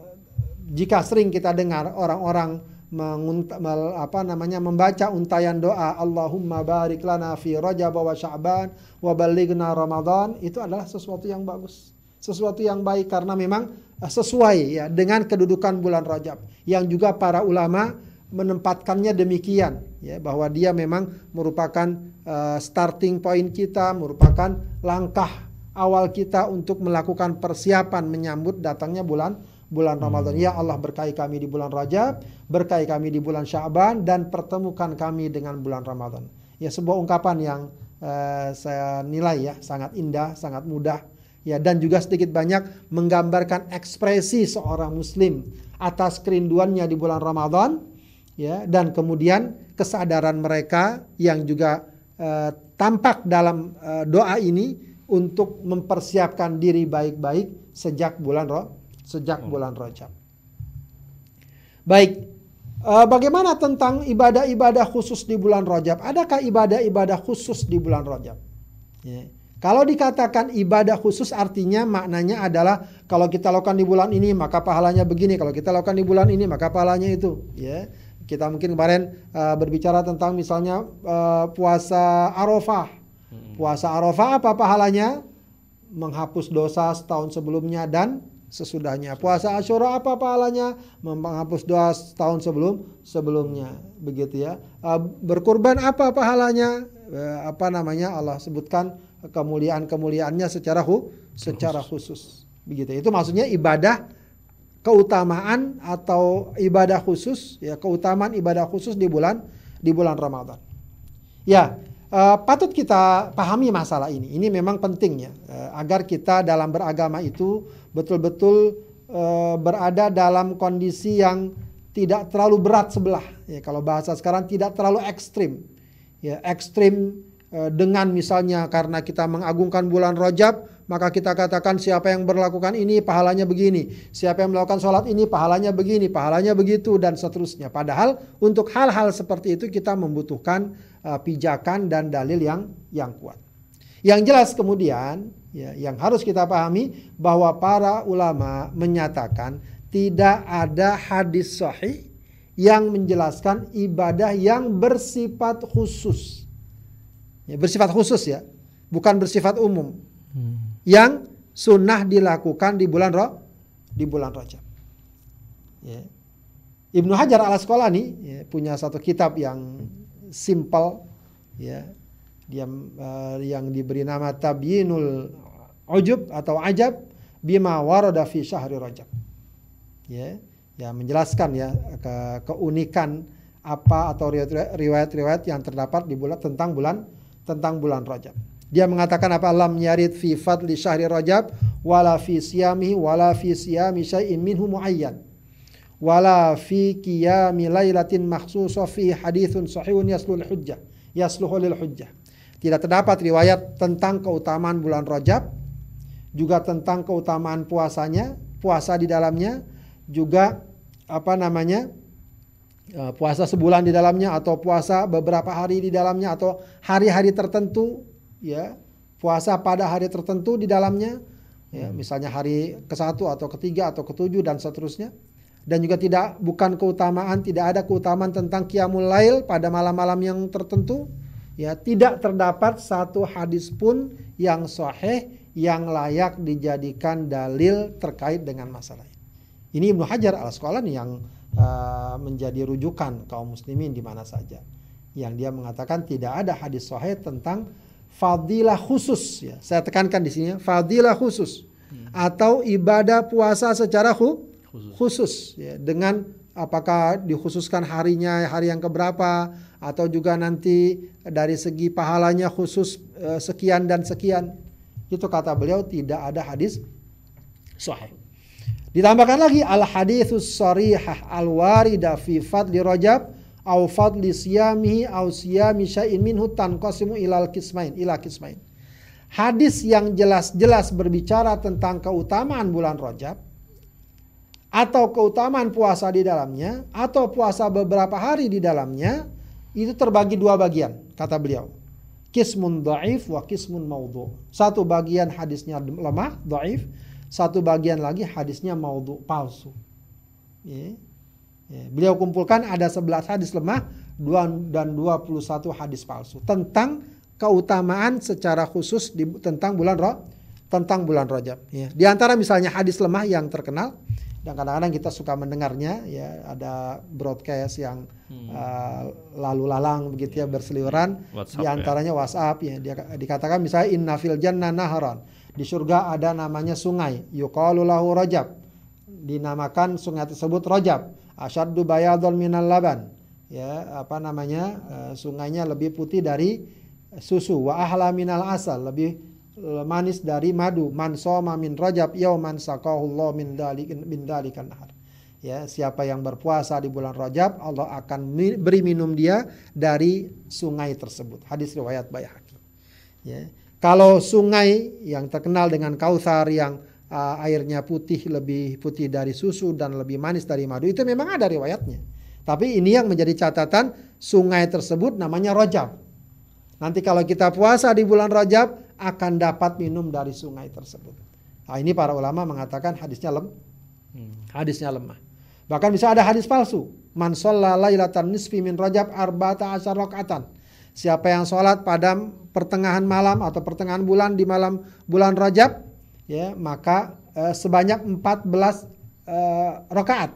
jika sering kita dengar orang-orang mengunta, apa namanya membaca untayan doa Allahumma barik lana fi Rajab wa Sya'ban wa balighna Ramadan itu adalah sesuatu yang bagus. Sesuatu yang baik karena memang eh, sesuai ya dengan kedudukan bulan Rajab yang juga para ulama menempatkannya demikian ya bahwa dia memang merupakan uh, starting point kita, merupakan langkah awal kita untuk melakukan persiapan menyambut datangnya bulan bulan Ramadan. Ya Allah berkahi kami di bulan Rajab, berkahi kami di bulan Syaban dan pertemukan kami dengan bulan Ramadan. Ya sebuah ungkapan yang uh, saya nilai ya sangat indah, sangat mudah ya dan juga sedikit banyak menggambarkan ekspresi seorang muslim atas kerinduannya di bulan Ramadan ya dan kemudian kesadaran mereka yang juga uh, tampak dalam uh, doa ini untuk mempersiapkan diri baik-baik sejak bulan sejak hmm. bulan Rajab. Baik, uh, bagaimana tentang ibadah-ibadah khusus di bulan Rajab? Adakah ibadah-ibadah khusus di bulan Rajab? Ya. Kalau dikatakan ibadah khusus artinya maknanya adalah kalau kita lakukan di bulan ini maka pahalanya begini, kalau kita lakukan di bulan ini maka pahalanya itu, ya. Kita mungkin kemarin uh, berbicara tentang misalnya uh, puasa Arafah. Hmm. Puasa Arafah apa pahalanya? Menghapus dosa setahun sebelumnya dan sesudahnya. Puasa Asyura apa pahalanya? Menghapus doa tahun sebelum sebelumnya, begitu ya. Uh, berkurban apa pahalanya? Uh, apa namanya? Allah sebutkan kemuliaan-kemuliaannya secara hu, secara khusus. Begitu. Itu maksudnya ibadah keutamaan atau ibadah khusus ya, keutamaan ibadah khusus di bulan di bulan Ramadan. Ya, uh, patut kita pahami masalah ini. Ini memang penting ya, uh, agar kita dalam beragama itu betul-betul uh, berada dalam kondisi yang tidak terlalu berat sebelah. Ya, kalau bahasa sekarang tidak terlalu ekstrim. Ya, ekstrim dengan misalnya karena kita mengagungkan bulan Rajab, maka kita katakan siapa yang berlakukan ini pahalanya begini, siapa yang melakukan sholat ini pahalanya begini, pahalanya begitu dan seterusnya. Padahal untuk hal-hal seperti itu kita membutuhkan uh, pijakan dan dalil yang yang kuat. Yang jelas kemudian ya, yang harus kita pahami bahwa para ulama menyatakan tidak ada hadis sahih yang menjelaskan ibadah yang bersifat khusus. Ya, bersifat khusus ya, bukan bersifat umum. Yang sunnah dilakukan di bulan roh, di bulan Rajab. Ya. Ibnu Hajar al Asqalani ya, punya satu kitab yang simple ya dia uh, yang diberi nama Tabyinul ujub atau ajab bima warada fi syahri rajab. Ya, ya menjelaskan ya ke, keunikan apa atau riwayat-riwayat yang terdapat di bulan tentang bulan tentang bulan Rajab. Dia mengatakan apa lam yarid fi fadli syahri Rajab wala fi siyamihi wala fi siyami syai'in minhu muayyan wala fi qiyami lailatin makhsusah fi hadithun sahihun yaslul hujjah yasluhu lil hujjah. Tidak terdapat riwayat tentang keutamaan bulan Rajab juga tentang keutamaan puasanya, puasa di dalamnya, juga apa namanya e, puasa sebulan di dalamnya atau puasa beberapa hari di dalamnya atau hari-hari tertentu, ya puasa pada hari tertentu di dalamnya, ya misalnya hari ke satu atau ketiga atau ketujuh dan seterusnya. Dan juga tidak bukan keutamaan, tidak ada keutamaan tentang kiamul lail pada malam-malam yang tertentu. Ya, tidak terdapat satu hadis pun yang sahih yang layak dijadikan dalil terkait dengan masalah ini. Ini Ibnu Hajar al Asqalani yang uh, menjadi rujukan kaum muslimin di mana saja. Yang dia mengatakan tidak ada hadis sahih tentang fadilah khusus ya. Saya tekankan di sini fadilah khusus hmm. atau ibadah puasa secara khu, khusus, khusus ya dengan apakah dikhususkan harinya hari yang keberapa atau juga nanti dari segi pahalanya khusus uh, sekian dan sekian itu kata beliau tidak ada hadis sahih. Ditambahkan lagi al haditsus sarihah al warida fi fadli Rajab au fadli siyamihi au siyami syai'in minhu tanqasimu ilal kismain ila kismain. hadis yang jelas-jelas berbicara tentang keutamaan bulan Rajab atau keutamaan puasa di dalamnya atau puasa beberapa hari di dalamnya itu terbagi dua bagian kata beliau kismun dhaif wa kismun maudhu satu bagian hadisnya lemah dhaif satu bagian lagi hadisnya maudhu palsu ya. Ya. Beliau kumpulkan ada 11 hadis lemah dan 21 hadis palsu tentang keutamaan secara khusus di, tentang bulan roh tentang bulan Rajab. Ya. Di antara misalnya hadis lemah yang terkenal dan kadang-kadang kita suka mendengarnya ya ada broadcast yang hmm. uh, lalu lalang begitu ya berseliweran WhatsApp, di ya. antaranya ya. WhatsApp ya dia dikatakan misalnya inna fil jannah naharan di surga ada namanya sungai yuqalu lahu rajab dinamakan sungai tersebut rajab asyaddu bayadun minal laban. Ya apa namanya uh, sungainya lebih putih dari susu. Wa ahla minal asal lebih manis dari madu. Man soma min rajab yauman sakahullah min dalik min dalikan nahar ya siapa yang berpuasa di bulan rajab Allah akan beri minum dia dari sungai tersebut. Hadis riwayat Baihaqi. Ya kalau sungai yang terkenal dengan kausar yang uh, airnya putih lebih putih dari susu dan lebih manis dari madu itu memang ada riwayatnya tapi ini yang menjadi catatan sungai tersebut namanya rajab Nanti kalau kita puasa di bulan Rajab akan dapat minum dari sungai tersebut. Nah, ini para ulama mengatakan hadisnya lem, hmm. hadisnya lemah. Bahkan bisa ada hadis palsu. Man lailatan nisfi min Rajab arba'ata asyar rakaatan. Siapa yang sholat pada pertengahan malam atau pertengahan bulan di malam bulan Rajab, ya maka eh, sebanyak 14 eh, rakaat.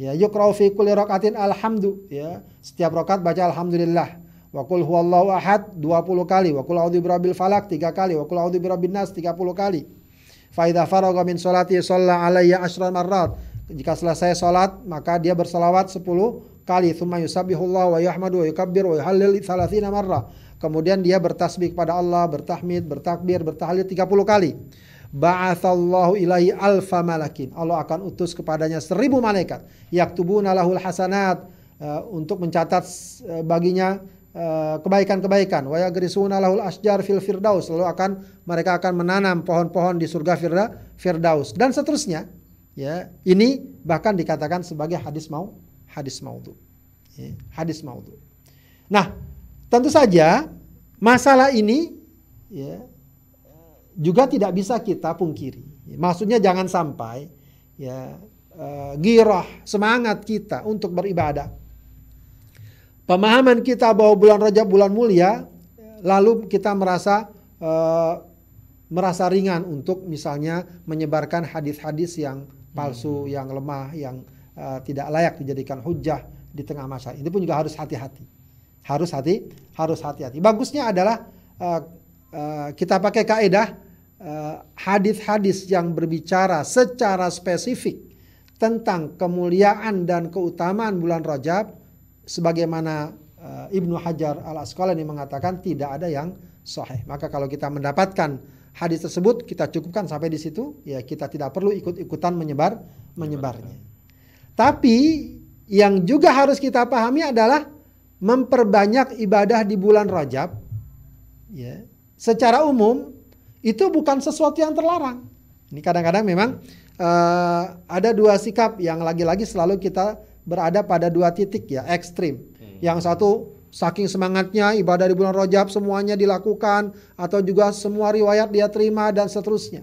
Ya, yukra'u fi kulli rakaatin alhamdu, ya. Setiap rakaat baca alhamdulillah. Wa qul huwallahu ahad 20 kali, wa qul a'udzu birabbil falak 3 kali, wa qul a'udzu birabbin nas 30 kali. Fa idza faragha min salati shalla alayya asyra marrat. Jika selesai salat maka dia berselawat 10 kali. Tsumma yusabbihullah wa yahmadu wa yukabbir wa yuhallil 30 marrah. Kemudian dia bertasbih kepada Allah, bertahmid, bertakbir, bertahlil 30 kali. Ba'athallahu ilaihi alfa malakin. Allah akan utus kepadanya seribu malaikat. Yaktubuna lahul hasanat. Uh, untuk mencatat uh, baginya Eh, kebaikan-kebaikan wa yagrisuna lahul asjar fil firdaus lalu akan mereka akan menanam pohon-pohon di surga firda, firdaus dan seterusnya ya ini bahkan dikatakan sebagai hadis mau hadis maudhu ya, hadis maudhu nah tentu saja masalah ini ya juga tidak bisa kita pungkiri maksudnya jangan sampai ya uh, girah semangat kita untuk beribadah pemahaman kita bahwa bulan Rajab bulan mulia, lalu kita merasa uh, merasa ringan untuk misalnya menyebarkan hadis-hadis yang palsu, hmm. yang lemah, yang uh, tidak layak dijadikan hujah di tengah masa. Ini pun juga harus hati-hati. Harus hati, harus hati-hati. Bagusnya adalah uh, uh, kita pakai kaedah hadis-hadis uh, yang berbicara secara spesifik tentang kemuliaan dan keutamaan bulan Rajab sebagaimana uh, Ibnu Hajar Al Asqalani mengatakan tidak ada yang sahih. Maka kalau kita mendapatkan hadis tersebut kita cukupkan sampai di situ ya kita tidak perlu ikut-ikutan menyebar menyebarnya. Tapi yang juga harus kita pahami adalah memperbanyak ibadah di bulan Rajab ya. Secara umum itu bukan sesuatu yang terlarang. Ini kadang-kadang memang uh, ada dua sikap yang lagi-lagi selalu kita berada pada dua titik ya ekstrim. Hmm. Yang satu saking semangatnya ibadah di bulan Rajab semuanya dilakukan atau juga semua riwayat dia terima dan seterusnya.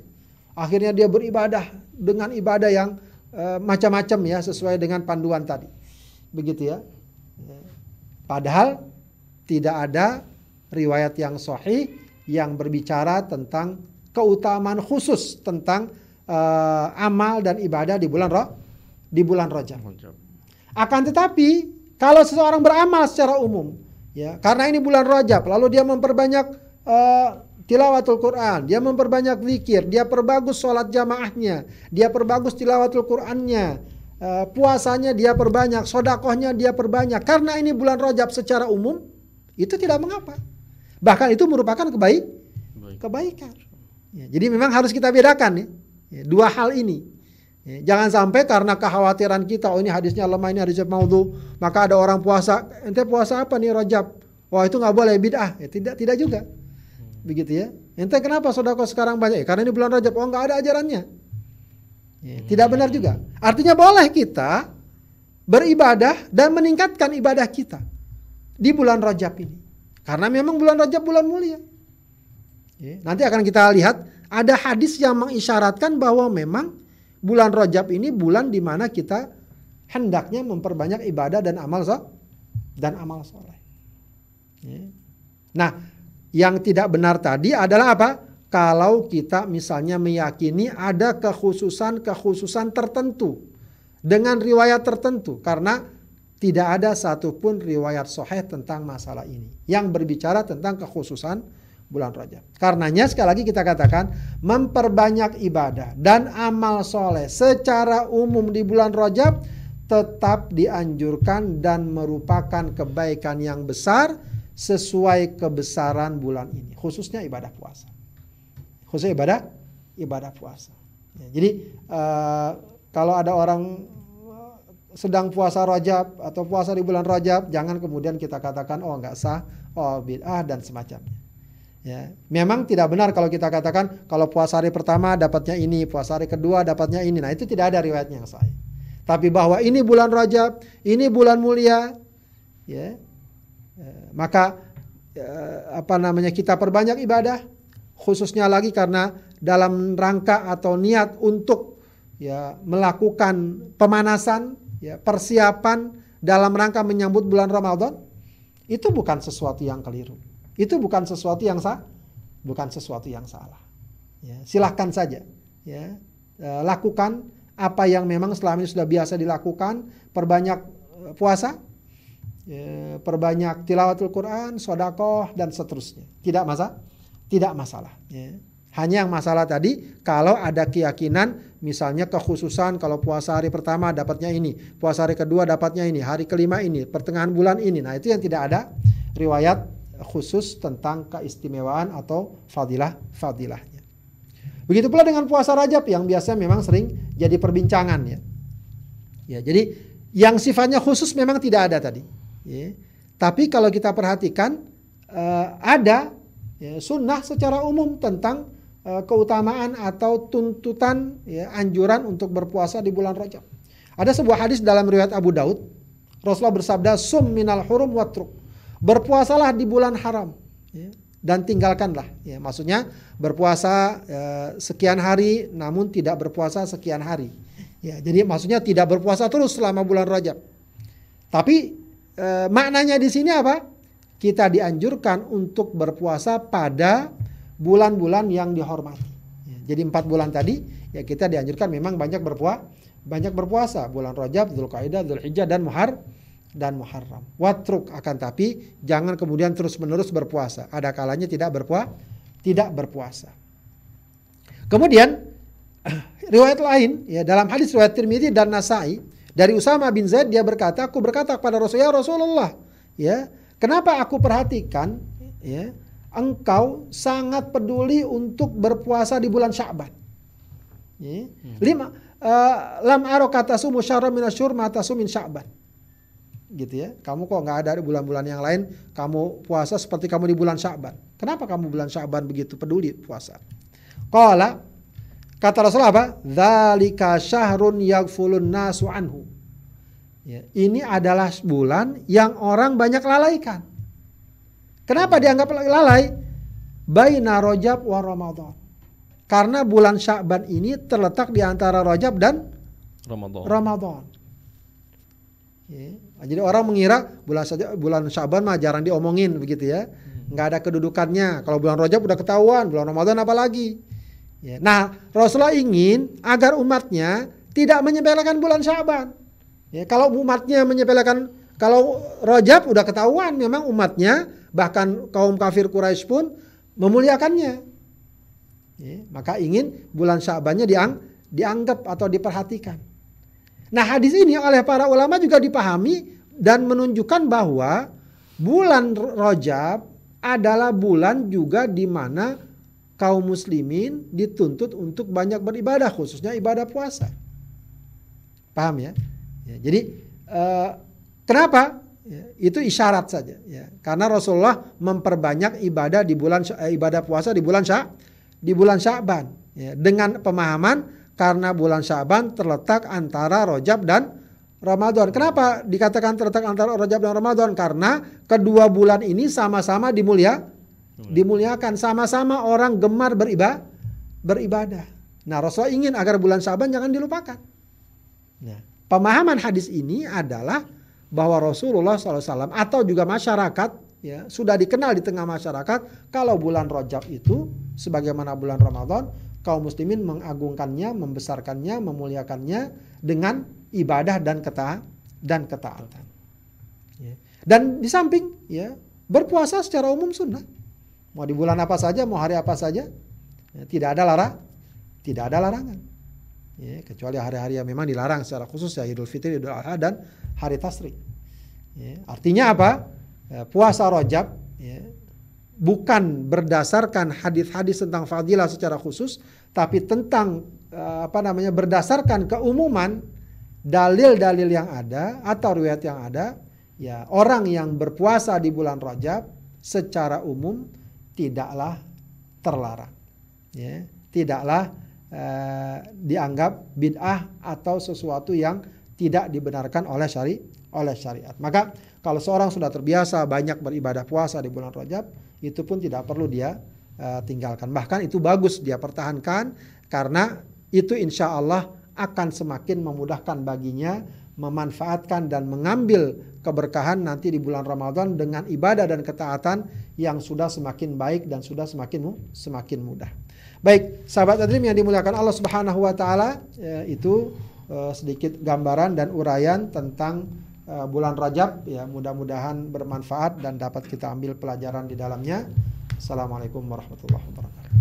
Akhirnya dia beribadah dengan ibadah yang uh, macam-macam ya sesuai dengan panduan tadi. Begitu ya. Padahal tidak ada riwayat yang sahih yang berbicara tentang keutamaan khusus tentang uh, amal dan ibadah di bulan Rajab di bulan Rajab. Akan tetapi kalau seseorang beramal secara umum, ya karena ini bulan Rajab, lalu dia memperbanyak uh, tilawatul Quran, dia memperbanyak zikir, dia perbagus sholat jamaahnya, dia perbagus tilawatul Qurannya, uh, puasanya dia perbanyak, sodakohnya dia perbanyak. Karena ini bulan Rajab secara umum, itu tidak mengapa. Bahkan itu merupakan kebaik, kebaikan. Ya, jadi memang harus kita bedakan ya, ya dua hal ini. Ya, jangan sampai karena kekhawatiran kita, oh ini hadisnya lemah, ini hadisnya maudhu, maka ada orang puasa, ente puasa apa nih Rajab? Wah itu nggak boleh bid'ah. Ya, tidak tidak juga. begitu ya. Ente kenapa sodako sekarang banyak? Ya, karena ini bulan Rajab. Oh nggak ada ajarannya. Ya, tidak benar juga. Artinya boleh kita beribadah dan meningkatkan ibadah kita di bulan Rajab ini. Karena memang bulan Rajab bulan mulia. Ya, nanti akan kita lihat ada hadis yang mengisyaratkan bahwa memang bulan Rajab ini bulan di mana kita hendaknya memperbanyak ibadah dan amal so dan amal soleh. Ya. Nah, yang tidak benar tadi adalah apa? Kalau kita misalnya meyakini ada kekhususan-kekhususan tertentu dengan riwayat tertentu karena tidak ada satupun riwayat soheh tentang masalah ini yang berbicara tentang kekhususan bulan Rajab. Karenanya sekali lagi kita katakan memperbanyak ibadah dan amal soleh secara umum di bulan Rajab tetap dianjurkan dan merupakan kebaikan yang besar sesuai kebesaran bulan ini, khususnya ibadah puasa. Khususnya ibadah ibadah puasa. Ya, jadi uh, kalau ada orang sedang puasa Rajab atau puasa di bulan Rajab, jangan kemudian kita katakan oh nggak sah, oh bid'ah dan semacamnya. Ya, memang tidak benar kalau kita katakan kalau puasa hari pertama dapatnya ini, puasa hari kedua dapatnya ini. Nah, itu tidak ada riwayatnya yang sah. Tapi bahwa ini bulan Rajab, ini bulan mulia, ya, ya maka ya, apa namanya kita perbanyak ibadah, khususnya lagi karena dalam rangka atau niat untuk ya melakukan pemanasan, ya persiapan dalam rangka menyambut bulan Ramadan, itu bukan sesuatu yang keliru. Itu bukan sesuatu yang sah, bukan sesuatu yang salah. Ya, silahkan saja, ya, e, lakukan apa yang memang selama ini sudah biasa dilakukan, perbanyak e, puasa, ya, perbanyak tilawatul Quran, sodakoh dan seterusnya. Tidak masalah, tidak masalah. Ya. Hanya yang masalah tadi kalau ada keyakinan misalnya kekhususan kalau puasa hari pertama dapatnya ini, puasa hari kedua dapatnya ini, hari kelima ini, pertengahan bulan ini. Nah, itu yang tidak ada riwayat khusus tentang keistimewaan atau fadilah-fadilahnya. Begitu pula dengan puasa Rajab yang biasa memang sering jadi perbincangan ya. Ya, jadi yang sifatnya khusus memang tidak ada tadi. Ya. Tapi kalau kita perhatikan uh, ada ya, sunnah secara umum tentang keutamaan atau tuntutan ya, anjuran untuk berpuasa di bulan Rajab. Ada sebuah hadis dalam riwayat Abu Daud, Rasulullah bersabda, "Sum minal hurum watruk." Berpuasalah di bulan haram ya, dan tinggalkanlah. Ya, maksudnya berpuasa ya, sekian hari namun tidak berpuasa sekian hari. Ya, jadi maksudnya tidak berpuasa terus selama bulan Rajab. Tapi e, maknanya di sini apa? Kita dianjurkan untuk berpuasa pada bulan-bulan yang dihormati. Ya, jadi empat bulan tadi ya kita dianjurkan memang banyak berpuasa, banyak berpuasa bulan Rajab, Dzulqa'dah, Dzulhijjah dan Muharram dan Muharram. Watruk akan tapi jangan kemudian terus-menerus berpuasa. Ada kalanya tidak berpuasa, tidak berpuasa. Kemudian riwayat lain ya dalam hadis riwayat Tirmidzi dan Nasai dari Usama bin Zaid dia berkata, aku berkata kepada ya Rasulullah, ya, kenapa aku perhatikan ya, engkau sangat peduli untuk berpuasa di bulan Sya'ban. Ya. Hmm. Lima uh, lam aro kata sumu syarra minasyur mata sumin Sya'ban gitu ya. Kamu kok nggak ada di bulan-bulan yang lain, kamu puasa seperti kamu di bulan Sya'ban. Kenapa kamu bulan Sya'ban begitu peduli puasa? Qala kata Rasulullah apa? Dzalika syahrun yaghfulun nasu anhu. Ya, ini adalah bulan yang orang banyak lalaikan. Kenapa dianggap lalai? Baina Rajab wa Ramadan. Karena bulan Sya'ban ini terletak di antara Rajab dan Ramadan. Ramadan. Ya. Jadi orang mengira bulan saja bulan Syaban mah jarang diomongin begitu ya. Hmm. nggak ada kedudukannya. Kalau bulan Rajab udah ketahuan, bulan Ramadan apalagi. Ya. Nah, Rasulullah ingin agar umatnya tidak menyepelekan bulan Syaban. Ya, kalau umatnya menyepelekan kalau Rajab udah ketahuan memang umatnya bahkan kaum kafir Quraisy pun memuliakannya. Ya, maka ingin bulan Syabannya diang, dianggap atau diperhatikan. Nah hadis ini oleh para ulama juga dipahami dan menunjukkan bahwa bulan Rajab adalah bulan juga di mana kaum muslimin dituntut untuk banyak beribadah khususnya ibadah puasa. Paham ya? ya jadi uh, kenapa ya, itu isyarat saja ya. Karena Rasulullah memperbanyak ibadah di bulan eh, ibadah puasa di bulan Sya di bulan Sya'ban ya, dengan pemahaman karena bulan Sya'ban terletak antara Rojab dan Ramadan. Kenapa dikatakan terletak antara Rajab dan Ramadan? Karena kedua bulan ini sama-sama dimulia, dimuliakan, sama-sama orang gemar beribadah, beribadah. Nah, Rasulullah ingin agar bulan Syaban jangan dilupakan. Nah, pemahaman hadis ini adalah bahwa Rasulullah SAW atau juga masyarakat ya sudah dikenal di tengah masyarakat kalau bulan Rajab itu sebagaimana bulan Ramadan kaum muslimin mengagungkannya, membesarkannya, memuliakannya dengan ibadah dan keta dan ketaatan. Ya. Dan di samping ya berpuasa secara umum sunnah. Mau di bulan apa saja, mau hari apa saja, ya, tidak ada larang, tidak ada larangan. Ya, kecuali hari-hari yang memang dilarang secara khusus ya Idul Fitri, Idul Adha dan hari Tasrik. Ya, artinya apa? Ya, puasa Rojab ya, bukan berdasarkan hadis-hadis tentang fadilah secara khusus, tapi tentang eh, apa namanya berdasarkan keumuman dalil-dalil yang ada atau riwayat yang ada, ya orang yang berpuasa di bulan Rajab secara umum tidaklah terlarang, ya tidaklah uh, dianggap bid'ah atau sesuatu yang tidak dibenarkan oleh syari oleh syariat. Maka kalau seorang sudah terbiasa banyak beribadah puasa di bulan Rajab, itu pun tidak perlu dia uh, tinggalkan. Bahkan itu bagus dia pertahankan karena itu insya Allah akan semakin memudahkan baginya memanfaatkan dan mengambil keberkahan nanti di bulan Ramadan dengan ibadah dan ketaatan yang sudah semakin baik dan sudah semakin semakin mudah. Baik, sahabat Adrim yang dimuliakan Allah Subhanahu wa taala, ya, itu uh, sedikit gambaran dan uraian tentang uh, bulan Rajab ya mudah-mudahan bermanfaat dan dapat kita ambil pelajaran di dalamnya. Assalamualaikum warahmatullahi wabarakatuh.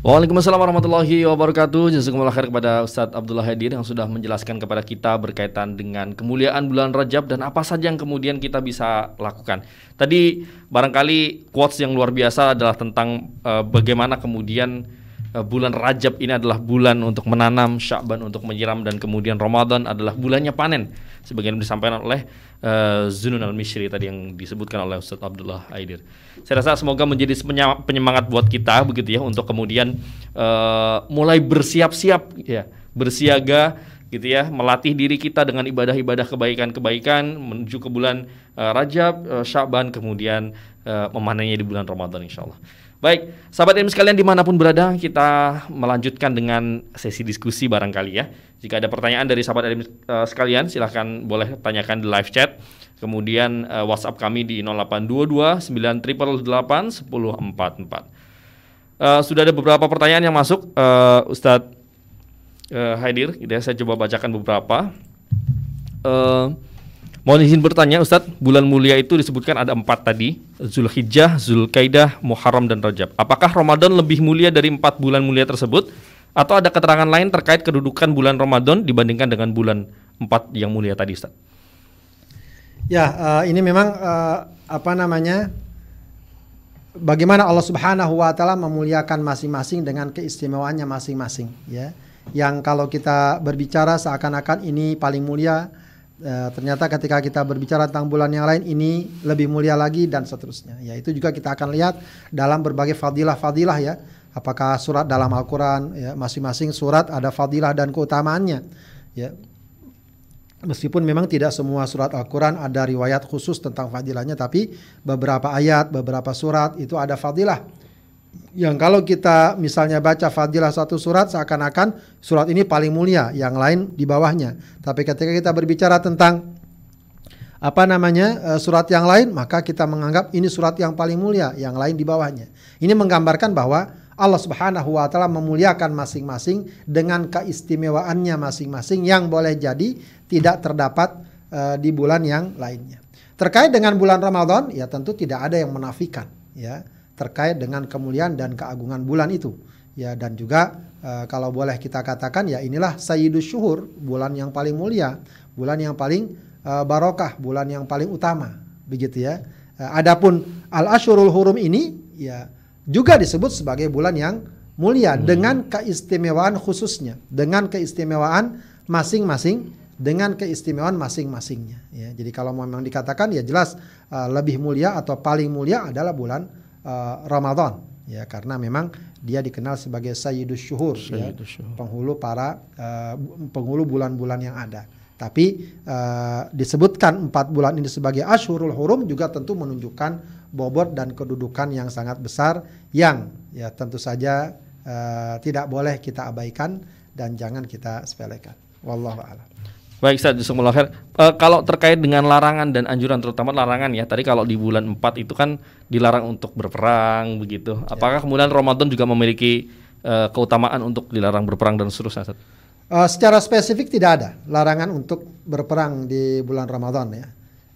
Waalaikumsalam warahmatullahi wabarakatuh. Jazakumullah khair kepada Ustadz Abdullah Hadir yang sudah menjelaskan kepada kita berkaitan dengan kemuliaan bulan Rajab dan apa saja yang kemudian kita bisa lakukan. Tadi barangkali quotes yang luar biasa adalah tentang uh, bagaimana kemudian bulan Rajab ini adalah bulan untuk menanam, Sya'ban untuk menyiram dan kemudian Ramadan adalah bulannya panen. Sebagian disampaikan oleh uh, Zunun al-Mishri tadi yang disebutkan oleh Ustaz Abdullah Aidir. Saya rasa semoga menjadi penyemangat buat kita begitu ya untuk kemudian uh, mulai bersiap-siap ya, bersiaga gitu ya, melatih diri kita dengan ibadah-ibadah kebaikan-kebaikan menuju ke bulan uh, Rajab, uh, Syaban kemudian uh, memanennya di bulan Ramadan insyaallah. Baik, sahabat ilmu sekalian di mana pun berada, kita melanjutkan dengan sesi diskusi barangkali ya. Jika ada pertanyaan dari sahabat ilmu uh, sekalian, silahkan boleh tanyakan di live chat. Kemudian uh, WhatsApp kami di 0822 988 1044. Uh, sudah ada beberapa pertanyaan yang masuk, uh, Ustadz uh, Haidir. Gitu ya, saya coba bacakan beberapa. Uh, Mohon izin bertanya Ustadz, bulan mulia itu disebutkan ada empat tadi, Zulhijjah, Zulkaidah, Muharram, dan Rajab. Apakah Ramadan lebih mulia dari empat bulan mulia tersebut? Atau ada keterangan lain terkait kedudukan bulan Ramadan dibandingkan dengan bulan empat yang mulia tadi Ustadz? Ya, uh, ini memang uh, apa namanya? Bagaimana Allah Subhanahu wa taala memuliakan masing-masing dengan keistimewaannya masing-masing, ya. Yang kalau kita berbicara seakan-akan ini paling mulia, E, ternyata ketika kita berbicara tentang bulan yang lain ini lebih mulia lagi dan seterusnya. Ya itu juga kita akan lihat dalam berbagai fadilah-fadilah ya. Apakah surat dalam Al-Qur'an ya masing-masing surat ada fadilah dan keutamaannya. Ya. Meskipun memang tidak semua surat Al-Qur'an ada riwayat khusus tentang fadilahnya tapi beberapa ayat, beberapa surat itu ada fadilah yang kalau kita misalnya baca fadilah satu surat seakan-akan surat ini paling mulia, yang lain di bawahnya. Tapi ketika kita berbicara tentang apa namanya eh, surat yang lain, maka kita menganggap ini surat yang paling mulia, yang lain di bawahnya. Ini menggambarkan bahwa Allah Subhanahu wa taala memuliakan masing-masing dengan keistimewaannya masing-masing yang boleh jadi tidak terdapat uh, di bulan yang lainnya. Terkait dengan bulan Ramadan, ya tentu tidak ada yang menafikan, ya terkait dengan kemuliaan dan keagungan bulan itu. Ya dan juga uh, kalau boleh kita katakan ya inilah Sayyidus Syuhur, bulan yang paling mulia, bulan yang paling uh, barokah, bulan yang paling utama, begitu ya. Uh, adapun Al-Asyurul Hurum ini ya juga disebut sebagai bulan yang mulia hmm. dengan keistimewaan khususnya, dengan keistimewaan masing-masing dengan keistimewaan masing-masingnya. Ya, jadi kalau memang dikatakan ya jelas uh, lebih mulia atau paling mulia adalah bulan uh, Ramadan ya karena memang dia dikenal sebagai Sayyidus Syuhur, ya, Syuhur. penghulu para uh, penghulu bulan-bulan yang ada. Tapi uh, disebutkan empat bulan ini sebagai Ashurul Hurum juga tentu menunjukkan bobot dan kedudukan yang sangat besar yang ya tentu saja uh, tidak boleh kita abaikan dan jangan kita sepelekan. Wallahu a'lam. Baik Ustaz Jazakumullah khair. Uh, kalau terkait dengan larangan dan anjuran terutama larangan ya. Tadi kalau di bulan 4 itu kan dilarang untuk berperang begitu. Ya. Apakah kemudian Ramadan juga memiliki uh, keutamaan untuk dilarang berperang dan seterusnya Ustaz? Uh, secara spesifik tidak ada larangan untuk berperang di bulan Ramadan ya.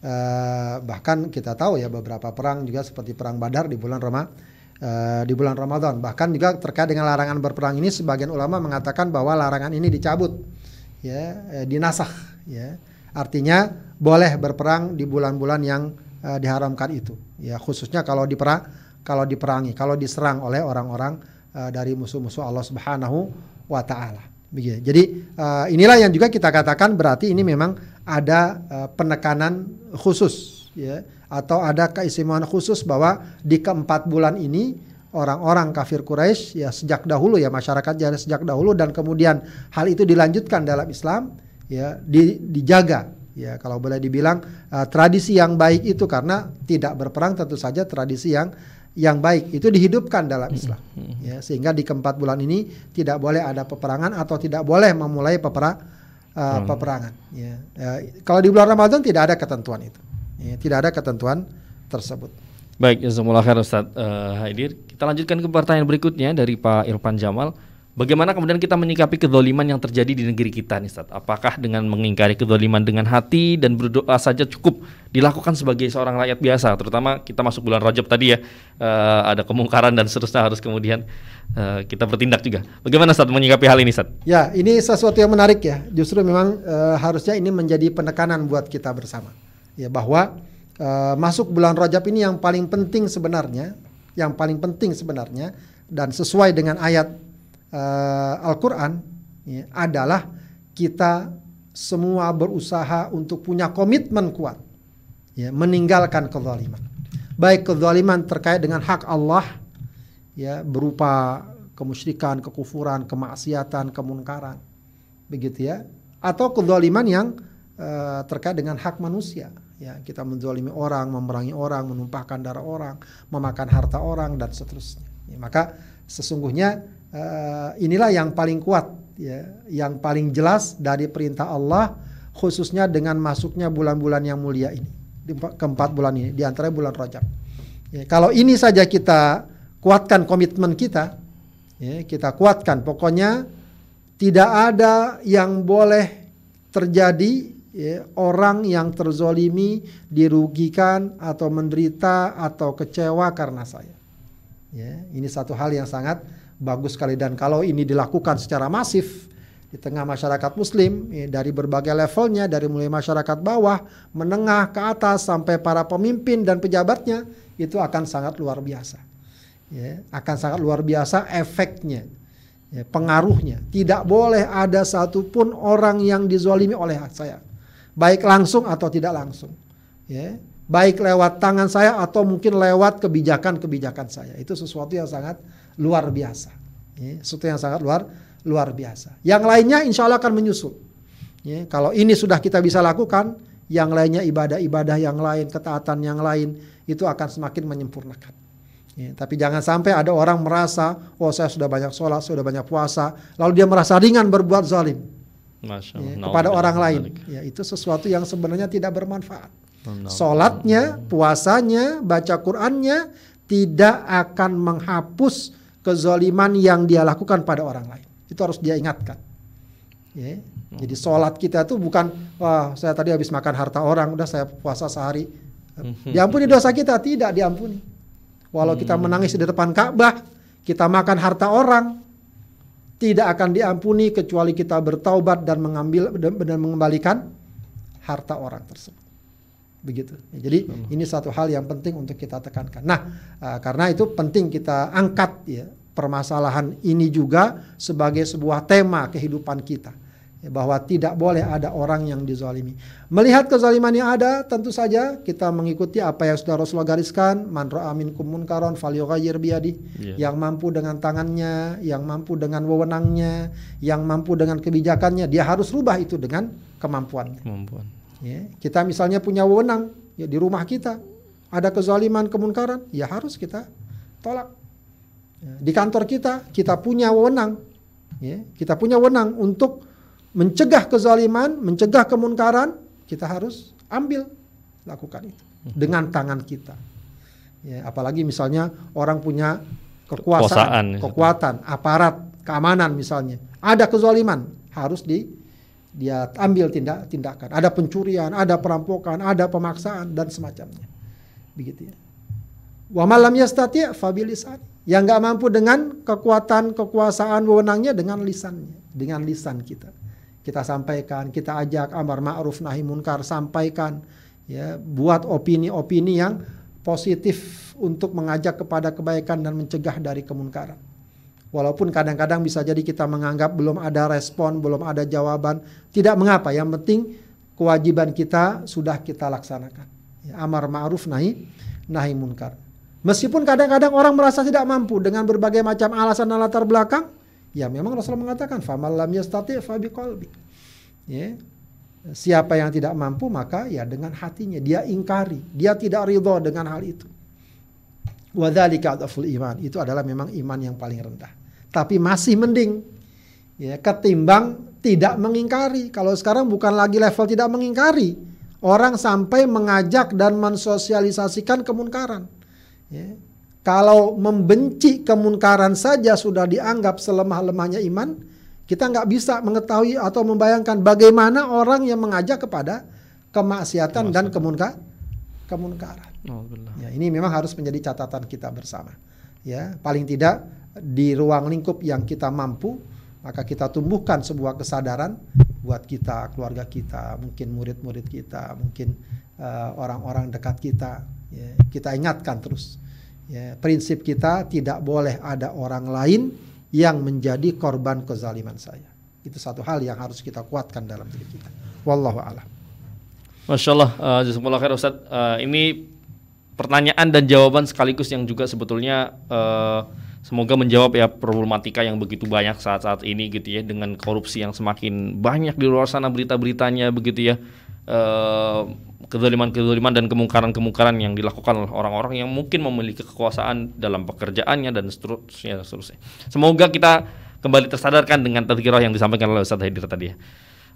Uh, bahkan kita tahu ya beberapa perang juga seperti perang Badar di bulan Ramadan uh, di bulan Ramadan. Bahkan juga terkait dengan larangan berperang ini sebagian ulama mengatakan bahwa larangan ini dicabut ya eh, dinasah ya. Artinya boleh berperang di bulan-bulan yang uh, diharamkan itu ya. Khususnya kalau diperang kalau diperangi kalau diserang oleh orang-orang uh, dari musuh-musuh Allah Subhanahu wa taala. Begitu. Jadi uh, inilah yang juga kita katakan berarti ini memang ada uh, penekanan khusus ya atau ada keistimewaan khusus bahwa di keempat bulan ini orang-orang kafir Quraisy ya sejak dahulu ya masyarakat jadi sejak dahulu dan kemudian hal itu dilanjutkan dalam Islam ya di, dijaga ya. Kalau boleh dibilang uh, tradisi yang baik itu karena tidak berperang tentu saja tradisi yang yang baik itu dihidupkan dalam Islam ya. Sehingga di keempat bulan ini tidak boleh ada peperangan atau tidak boleh memulai peperang uh, peperangan ya. Uh, kalau di bulan Ramadan tidak ada ketentuan itu ya, tidak ada ketentuan tersebut Baik, jazakumullah khair Ustaz uh, Haidir. Kita lanjutkan ke pertanyaan berikutnya dari Pak Irfan Jamal. Bagaimana kemudian kita menyikapi kedoliman yang terjadi di negeri kita nih Ustaz? Apakah dengan mengingkari kedoliman dengan hati dan berdoa saja cukup dilakukan sebagai seorang rakyat biasa? Terutama kita masuk bulan Rajab tadi ya, uh, ada kemungkaran dan seterusnya harus kemudian uh, kita bertindak juga. Bagaimana Ustaz menyikapi hal ini Ustaz? Ya, ini sesuatu yang menarik ya. Justru memang uh, harusnya ini menjadi penekanan buat kita bersama. Ya, bahwa uh, masuk bulan Rajab ini yang paling penting sebenarnya, yang paling penting sebenarnya dan sesuai dengan ayat uh, Al-Qur'an ya, adalah kita semua berusaha untuk punya komitmen kuat ya, meninggalkan kezaliman. Baik kezaliman terkait dengan hak Allah ya berupa kemusyrikan, kekufuran, kemaksiatan, kemunkaran. Begitu ya. Atau kezaliman yang uh, terkait dengan hak manusia ya kita menzalimi orang, memerangi orang, menumpahkan darah orang, memakan harta orang dan seterusnya. Ya, maka sesungguhnya uh, inilah yang paling kuat ya, yang paling jelas dari perintah Allah khususnya dengan masuknya bulan-bulan yang mulia ini keempat bulan ini di antara bulan Rajab. Ya, kalau ini saja kita kuatkan komitmen kita, ya, kita kuatkan pokoknya tidak ada yang boleh terjadi ya, orang yang terzolimi, dirugikan atau menderita atau kecewa karena saya. Ya, ini satu hal yang sangat bagus sekali dan kalau ini dilakukan secara masif di tengah masyarakat Muslim ya, dari berbagai levelnya, dari mulai masyarakat bawah, menengah ke atas sampai para pemimpin dan pejabatnya itu akan sangat luar biasa. Ya, akan sangat luar biasa efeknya, ya, pengaruhnya. Tidak boleh ada satupun orang yang dizolimi oleh saya baik langsung atau tidak langsung. Ya, baik lewat tangan saya atau mungkin lewat kebijakan-kebijakan saya. Itu sesuatu yang sangat luar biasa. Ya, sesuatu yang sangat luar luar biasa. Yang lainnya insya Allah akan menyusul. Ya, kalau ini sudah kita bisa lakukan, yang lainnya ibadah-ibadah yang lain, ketaatan yang lain itu akan semakin menyempurnakan. Ya, tapi jangan sampai ada orang merasa, oh saya sudah banyak sholat, sudah banyak puasa, lalu dia merasa ringan berbuat zalim ya, kepada orang lain. Ya, itu sesuatu yang sebenarnya tidak bermanfaat. Solatnya, puasanya, baca Qurannya tidak akan menghapus kezoliman yang dia lakukan pada orang lain. Itu harus dia ingatkan. Ya. Jadi sholat kita itu bukan wah saya tadi habis makan harta orang udah saya puasa sehari. Diampuni dosa kita tidak diampuni. Walau kita hmm. menangis di depan Ka'bah, kita makan harta orang, tidak akan diampuni kecuali kita bertaubat dan mengambil dan mengembalikan harta orang tersebut. Begitu. Jadi ini satu hal yang penting untuk kita tekankan. Nah, uh, karena itu penting kita angkat ya permasalahan ini juga sebagai sebuah tema kehidupan kita. Bahwa tidak boleh ada orang yang dizalimi. Melihat kezaliman yang ada, tentu saja kita mengikuti apa yang sudah Rasulullah gariskan, man ra'a minkum munkaron falyughayyir biyadi. Yeah. Yang mampu dengan tangannya, yang mampu dengan wewenangnya, yang mampu dengan kebijakannya, dia harus rubah itu dengan kemampuannya. Kemampuan. Ya, kita misalnya punya wewenang ya di rumah kita, ada kezaliman, kemunkaran, ya harus kita tolak. Ya, di kantor kita, kita punya wewenang, ya, kita punya wewenang untuk mencegah kezaliman, mencegah kemunkaran, kita harus ambil lakukan itu dengan tangan kita. Ya, apalagi misalnya orang punya kekuasaan, kekuatan, aparat, keamanan misalnya, ada kezaliman, harus di dia ambil tindak tindakan. Ada pencurian, ada perampokan, ada pemaksaan dan semacamnya. Begitu ya. Wa malam yastati' fabilisan. Yang nggak mampu dengan kekuatan, kekuasaan, wewenangnya dengan lisannya, dengan lisan kita kita sampaikan, kita ajak amar ma'ruf nahi munkar, sampaikan ya, buat opini-opini yang positif untuk mengajak kepada kebaikan dan mencegah dari kemunkaran. Walaupun kadang-kadang bisa jadi kita menganggap belum ada respon, belum ada jawaban, tidak mengapa, yang penting kewajiban kita sudah kita laksanakan. Ya, amar ma'ruf nahi nahi munkar. Meskipun kadang-kadang orang merasa tidak mampu dengan berbagai macam alasan dan latar belakang, Ya memang Rasulullah mengatakan famal lam yastati fa biqalbi. Ya. Siapa yang tidak mampu maka ya dengan hatinya dia ingkari, dia tidak ridho dengan hal itu. Wadzalika adzaful iman. Itu adalah memang iman yang paling rendah. Tapi masih mending ya ketimbang tidak mengingkari. Kalau sekarang bukan lagi level tidak mengingkari, orang sampai mengajak dan mensosialisasikan kemunkaran. Ya. Kalau membenci kemunkaran saja sudah dianggap selemah-lemahnya iman, kita nggak bisa mengetahui atau membayangkan bagaimana orang yang mengajak kepada kemaksiatan dan kemunka, kemunkaran. Oh, ya, ini memang harus menjadi catatan kita bersama. Ya, paling tidak di ruang lingkup yang kita mampu, maka kita tumbuhkan sebuah kesadaran buat kita, keluarga kita, mungkin murid-murid kita, mungkin eh, orang-orang uh, dekat kita. Ya, kita ingatkan terus Ya, prinsip kita tidak boleh ada orang lain yang menjadi korban kezaliman saya. Itu satu hal yang harus kita kuatkan dalam diri kita. Wallahu a'lam. Masya Allah, uh, khair Ustaz. Uh, ini pertanyaan dan jawaban sekaligus yang juga sebetulnya uh, semoga menjawab ya problematika yang begitu banyak saat-saat ini gitu ya dengan korupsi yang semakin banyak di luar sana berita-beritanya begitu ya. Uh, kezaliman-kezaliman dan kemungkaran-kemungkaran yang dilakukan oleh orang-orang yang mungkin memiliki kekuasaan dalam pekerjaannya dan seterusnya, seterusnya. Semoga kita kembali tersadarkan dengan tadkirah yang disampaikan oleh Ustaz Haidir tadi ya.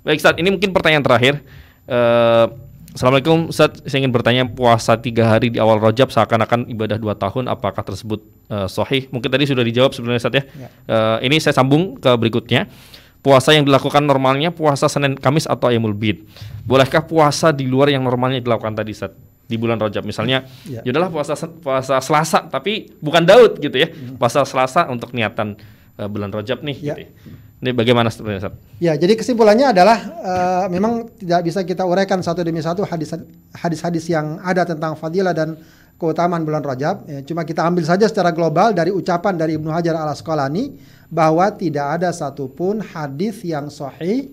Baik Ustaz, ini mungkin pertanyaan terakhir. Uh, Assalamualaikum Ustaz, saya ingin bertanya puasa tiga hari di awal Rajab seakan-akan ibadah dua tahun, apakah tersebut uh, sahih? Mungkin tadi sudah dijawab sebenarnya Ustaz ya. ya. Uh, ini saya sambung ke berikutnya puasa yang dilakukan normalnya puasa Senin Kamis atau Ayamul Bid. Bolehkah puasa di luar yang normalnya dilakukan tadi saat di bulan Rajab misalnya ya. yaudahlah puasa puasa Selasa tapi bukan Daud gitu ya. Hmm. Puasa Selasa untuk niatan uh, bulan Rajab nih ya. gitu. Ya. Ini bagaimana sebenarnya Ustaz? Ya, jadi kesimpulannya adalah uh, memang tidak bisa kita uraikan satu demi satu hadis-hadis yang ada tentang fadilah dan keutamaan bulan Rajab. Ya, cuma kita ambil saja secara global dari ucapan dari Ibnu Hajar al Asqalani bahwa tidak ada satupun hadis yang sahih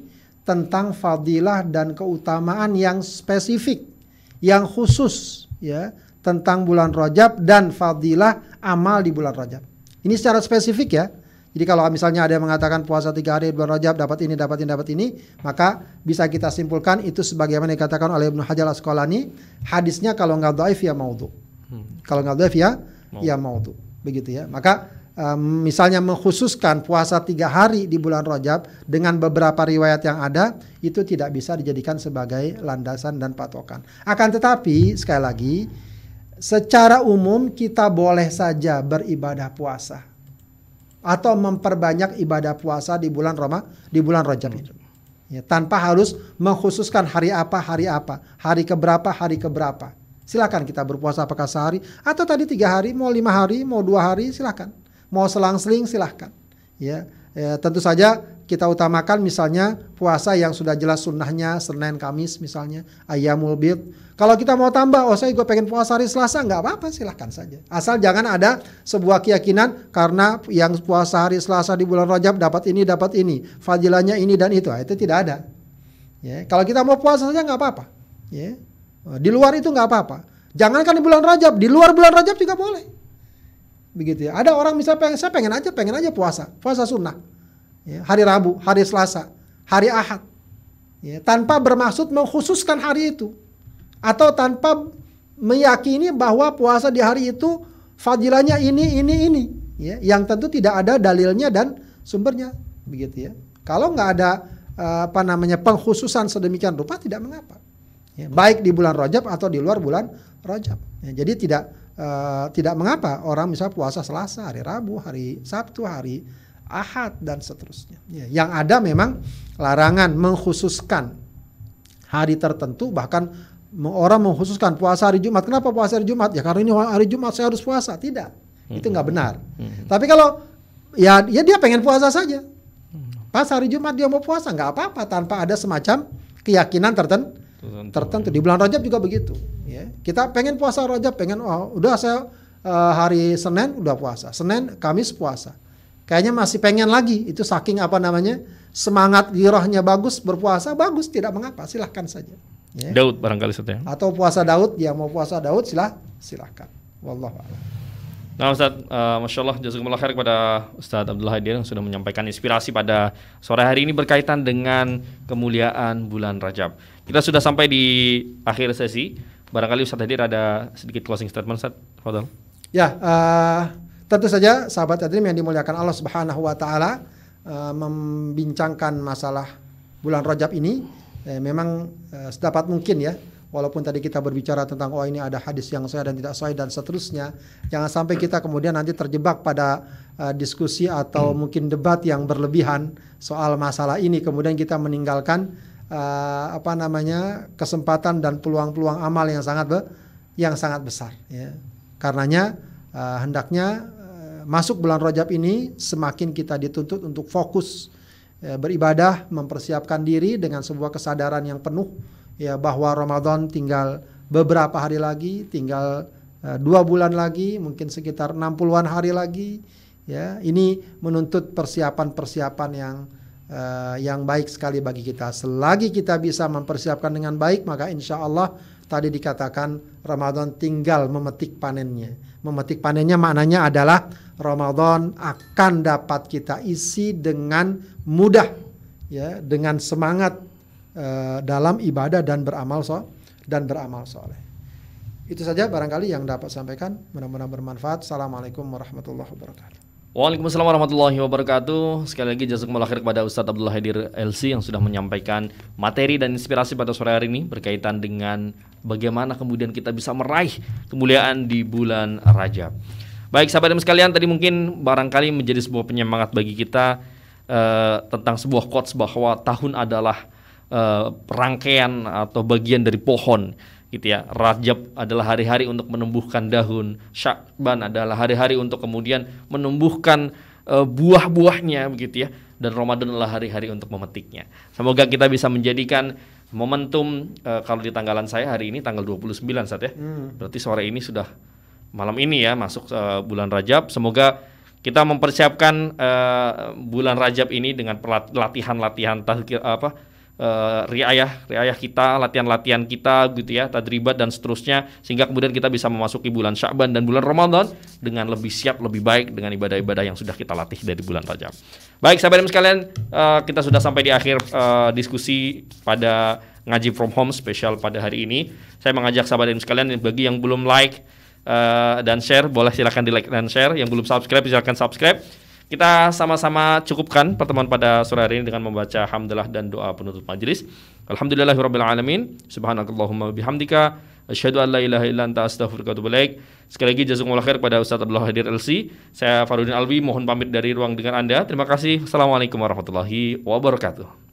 tentang fadilah dan keutamaan yang spesifik, yang khusus, ya tentang bulan Rajab dan fadilah amal di bulan Rajab. Ini secara spesifik ya. Jadi kalau misalnya ada yang mengatakan puasa tiga hari bulan Rajab dapat ini, dapat ini, dapat ini, maka bisa kita simpulkan itu sebagaimana dikatakan oleh Ibnu Hajar Asqalani, hadisnya kalau nggak dhaif ya maudhu. Hmm. Kalau nggak dhaif ya mau. ya maudhu. Begitu ya. Maka misalnya mengkhususkan puasa tiga hari di bulan Rajab dengan beberapa riwayat yang ada itu tidak bisa dijadikan sebagai landasan dan patokan. Akan tetapi sekali lagi secara umum kita boleh saja beribadah puasa atau memperbanyak ibadah puasa di bulan Roma di bulan Rajab itu. Ya, tanpa harus mengkhususkan hari apa hari apa hari keberapa hari keberapa Silakan kita berpuasa apakah sehari atau tadi tiga hari, mau lima hari, mau dua hari, silakan. Mau selang-seling silahkan. Ya, ya tentu saja kita utamakan misalnya puasa yang sudah jelas sunnahnya Senin Kamis misalnya ayamul bid. Kalau kita mau tambah, oh saya gue pengen puasa hari Selasa, nggak apa-apa silahkan saja. Asal jangan ada sebuah keyakinan karena yang puasa hari Selasa di bulan Rajab dapat ini dapat ini, fadilahnya ini dan itu, nah, itu tidak ada. Ya, kalau kita mau puasa saja nggak apa-apa. Ya, di luar itu nggak apa-apa. Jangankan di bulan Rajab, di luar bulan Rajab juga boleh. Begitu ya. Ada orang misalnya pengen, saya pengen aja, pengen aja puasa, puasa sunnah. Ya, hari Rabu, hari Selasa, hari Ahad, ya, tanpa bermaksud mengkhususkan hari itu, atau tanpa meyakini bahwa puasa di hari itu fadilahnya ini, ini, ini, ya, yang tentu tidak ada dalilnya dan sumbernya, begitu ya. Kalau nggak ada uh, apa namanya pengkhususan sedemikian rupa tidak mengapa, ya, baik di bulan Rajab atau di luar bulan Rajab. Ya, jadi tidak uh, tidak mengapa orang misalnya puasa Selasa, hari Rabu, hari Sabtu, hari ahad dan seterusnya. Ya, yang ada memang larangan mengkhususkan hari tertentu bahkan orang mengkhususkan puasa hari Jumat. Kenapa puasa hari Jumat? Ya karena ini hari Jumat saya harus puasa. Tidak. Hmm. Itu nggak benar. Hmm. Tapi kalau ya ya dia pengen puasa saja. Pas hari Jumat dia mau puasa nggak apa-apa tanpa ada semacam keyakinan tertentu. Tertentu di bulan Rajab juga begitu. Ya. Kita pengen puasa Rajab, pengen oh, udah saya uh, hari Senin udah puasa, Senin Kamis puasa kayaknya masih pengen lagi itu saking apa namanya semangat girohnya bagus berpuasa bagus tidak mengapa silahkan saja ya. Daud barangkali saja atau puasa Daud dia mau puasa Daud silah silahkan wallahu Nah Ustaz, uh, Masya Allah jazakumullah khair kepada Ustaz Abdullah Hadir yang sudah menyampaikan inspirasi pada sore hari ini berkaitan dengan kemuliaan bulan Rajab. Kita sudah sampai di akhir sesi. Barangkali Ustaz Hadir ada sedikit closing statement Ustaz. Fadal. Ya, uh, Tentu saja sahabat Adrim yang dimuliakan Allah Subhanahu wa taala uh, membincangkan masalah bulan Rajab ini eh, memang uh, sedapat mungkin ya walaupun tadi kita berbicara tentang oh ini ada hadis yang saya dan tidak sahih dan seterusnya jangan sampai kita kemudian nanti terjebak pada uh, diskusi atau hmm. mungkin debat yang berlebihan soal masalah ini kemudian kita meninggalkan uh, apa namanya kesempatan dan peluang-peluang amal yang sangat be yang sangat besar ya karenanya uh, hendaknya masuk bulan Rajab ini semakin kita dituntut untuk fokus ya, beribadah, mempersiapkan diri dengan sebuah kesadaran yang penuh ya bahwa Ramadan tinggal beberapa hari lagi, tinggal uh, dua bulan lagi, mungkin sekitar 60-an hari lagi. Ya, ini menuntut persiapan-persiapan yang uh, yang baik sekali bagi kita. Selagi kita bisa mempersiapkan dengan baik, maka insya Allah tadi dikatakan Ramadan tinggal memetik panennya. Memetik panennya maknanya adalah Ramadan akan dapat kita isi dengan mudah ya, dengan semangat uh, dalam ibadah dan beramal so dan beramal soleh. Itu saja barangkali yang dapat sampaikan. Mudah-mudahan bermanfaat. Assalamualaikum warahmatullahi wabarakatuh. Waalaikumsalam warahmatullahi wabarakatuh. Sekali lagi jazakumullah khair kepada Ustadz Abdullah Hadir LC yang sudah menyampaikan materi dan inspirasi pada sore hari ini berkaitan dengan bagaimana kemudian kita bisa meraih kemuliaan di bulan Rajab. Baik sahabat dan sekalian, tadi mungkin barangkali menjadi sebuah penyemangat bagi kita uh, tentang sebuah quotes bahwa tahun adalah uh, rangkaian atau bagian dari pohon gitu ya. Rajab adalah hari-hari untuk menumbuhkan daun, Syakban adalah hari-hari untuk kemudian menumbuhkan uh, buah-buahnya begitu ya. Dan Ramadan adalah hari-hari untuk memetiknya. Semoga kita bisa menjadikan momentum uh, kalau di tanggalan saya hari ini tanggal 29 saat ya. Hmm. Berarti sore ini sudah malam ini ya masuk uh, bulan Rajab. Semoga kita mempersiapkan uh, bulan Rajab ini dengan latihan-latihan apa uh, riayah riayah kita, latihan-latihan kita gitu ya, tadribat dan seterusnya sehingga kemudian kita bisa memasuki bulan Sya'ban dan bulan Ramadan dengan lebih siap, lebih baik dengan ibadah-ibadah yang sudah kita latih dari bulan Rajab. Baik, sahabat sekalian, uh, kita sudah sampai di akhir uh, diskusi pada ngaji from home spesial pada hari ini. Saya mengajak sahabat dan sekalian bagi yang belum like uh, dan share boleh silakan di like dan share. Yang belum subscribe silakan subscribe. Kita sama-sama cukupkan pertemuan pada sore hari ini dengan membaca hamdalah dan doa penutup majelis. Alhamdulillahirabbil alamin. Subhanakallahumma bihamdika asyhadu an la ilaha illa anta astaghfiruka wa. Sekali lagi jazakumullah khair kepada Ustaz Abdullah Hadir LC. Saya Farudin Alwi mohon pamit dari ruang dengan Anda. Terima kasih. Assalamualaikum warahmatullahi wabarakatuh.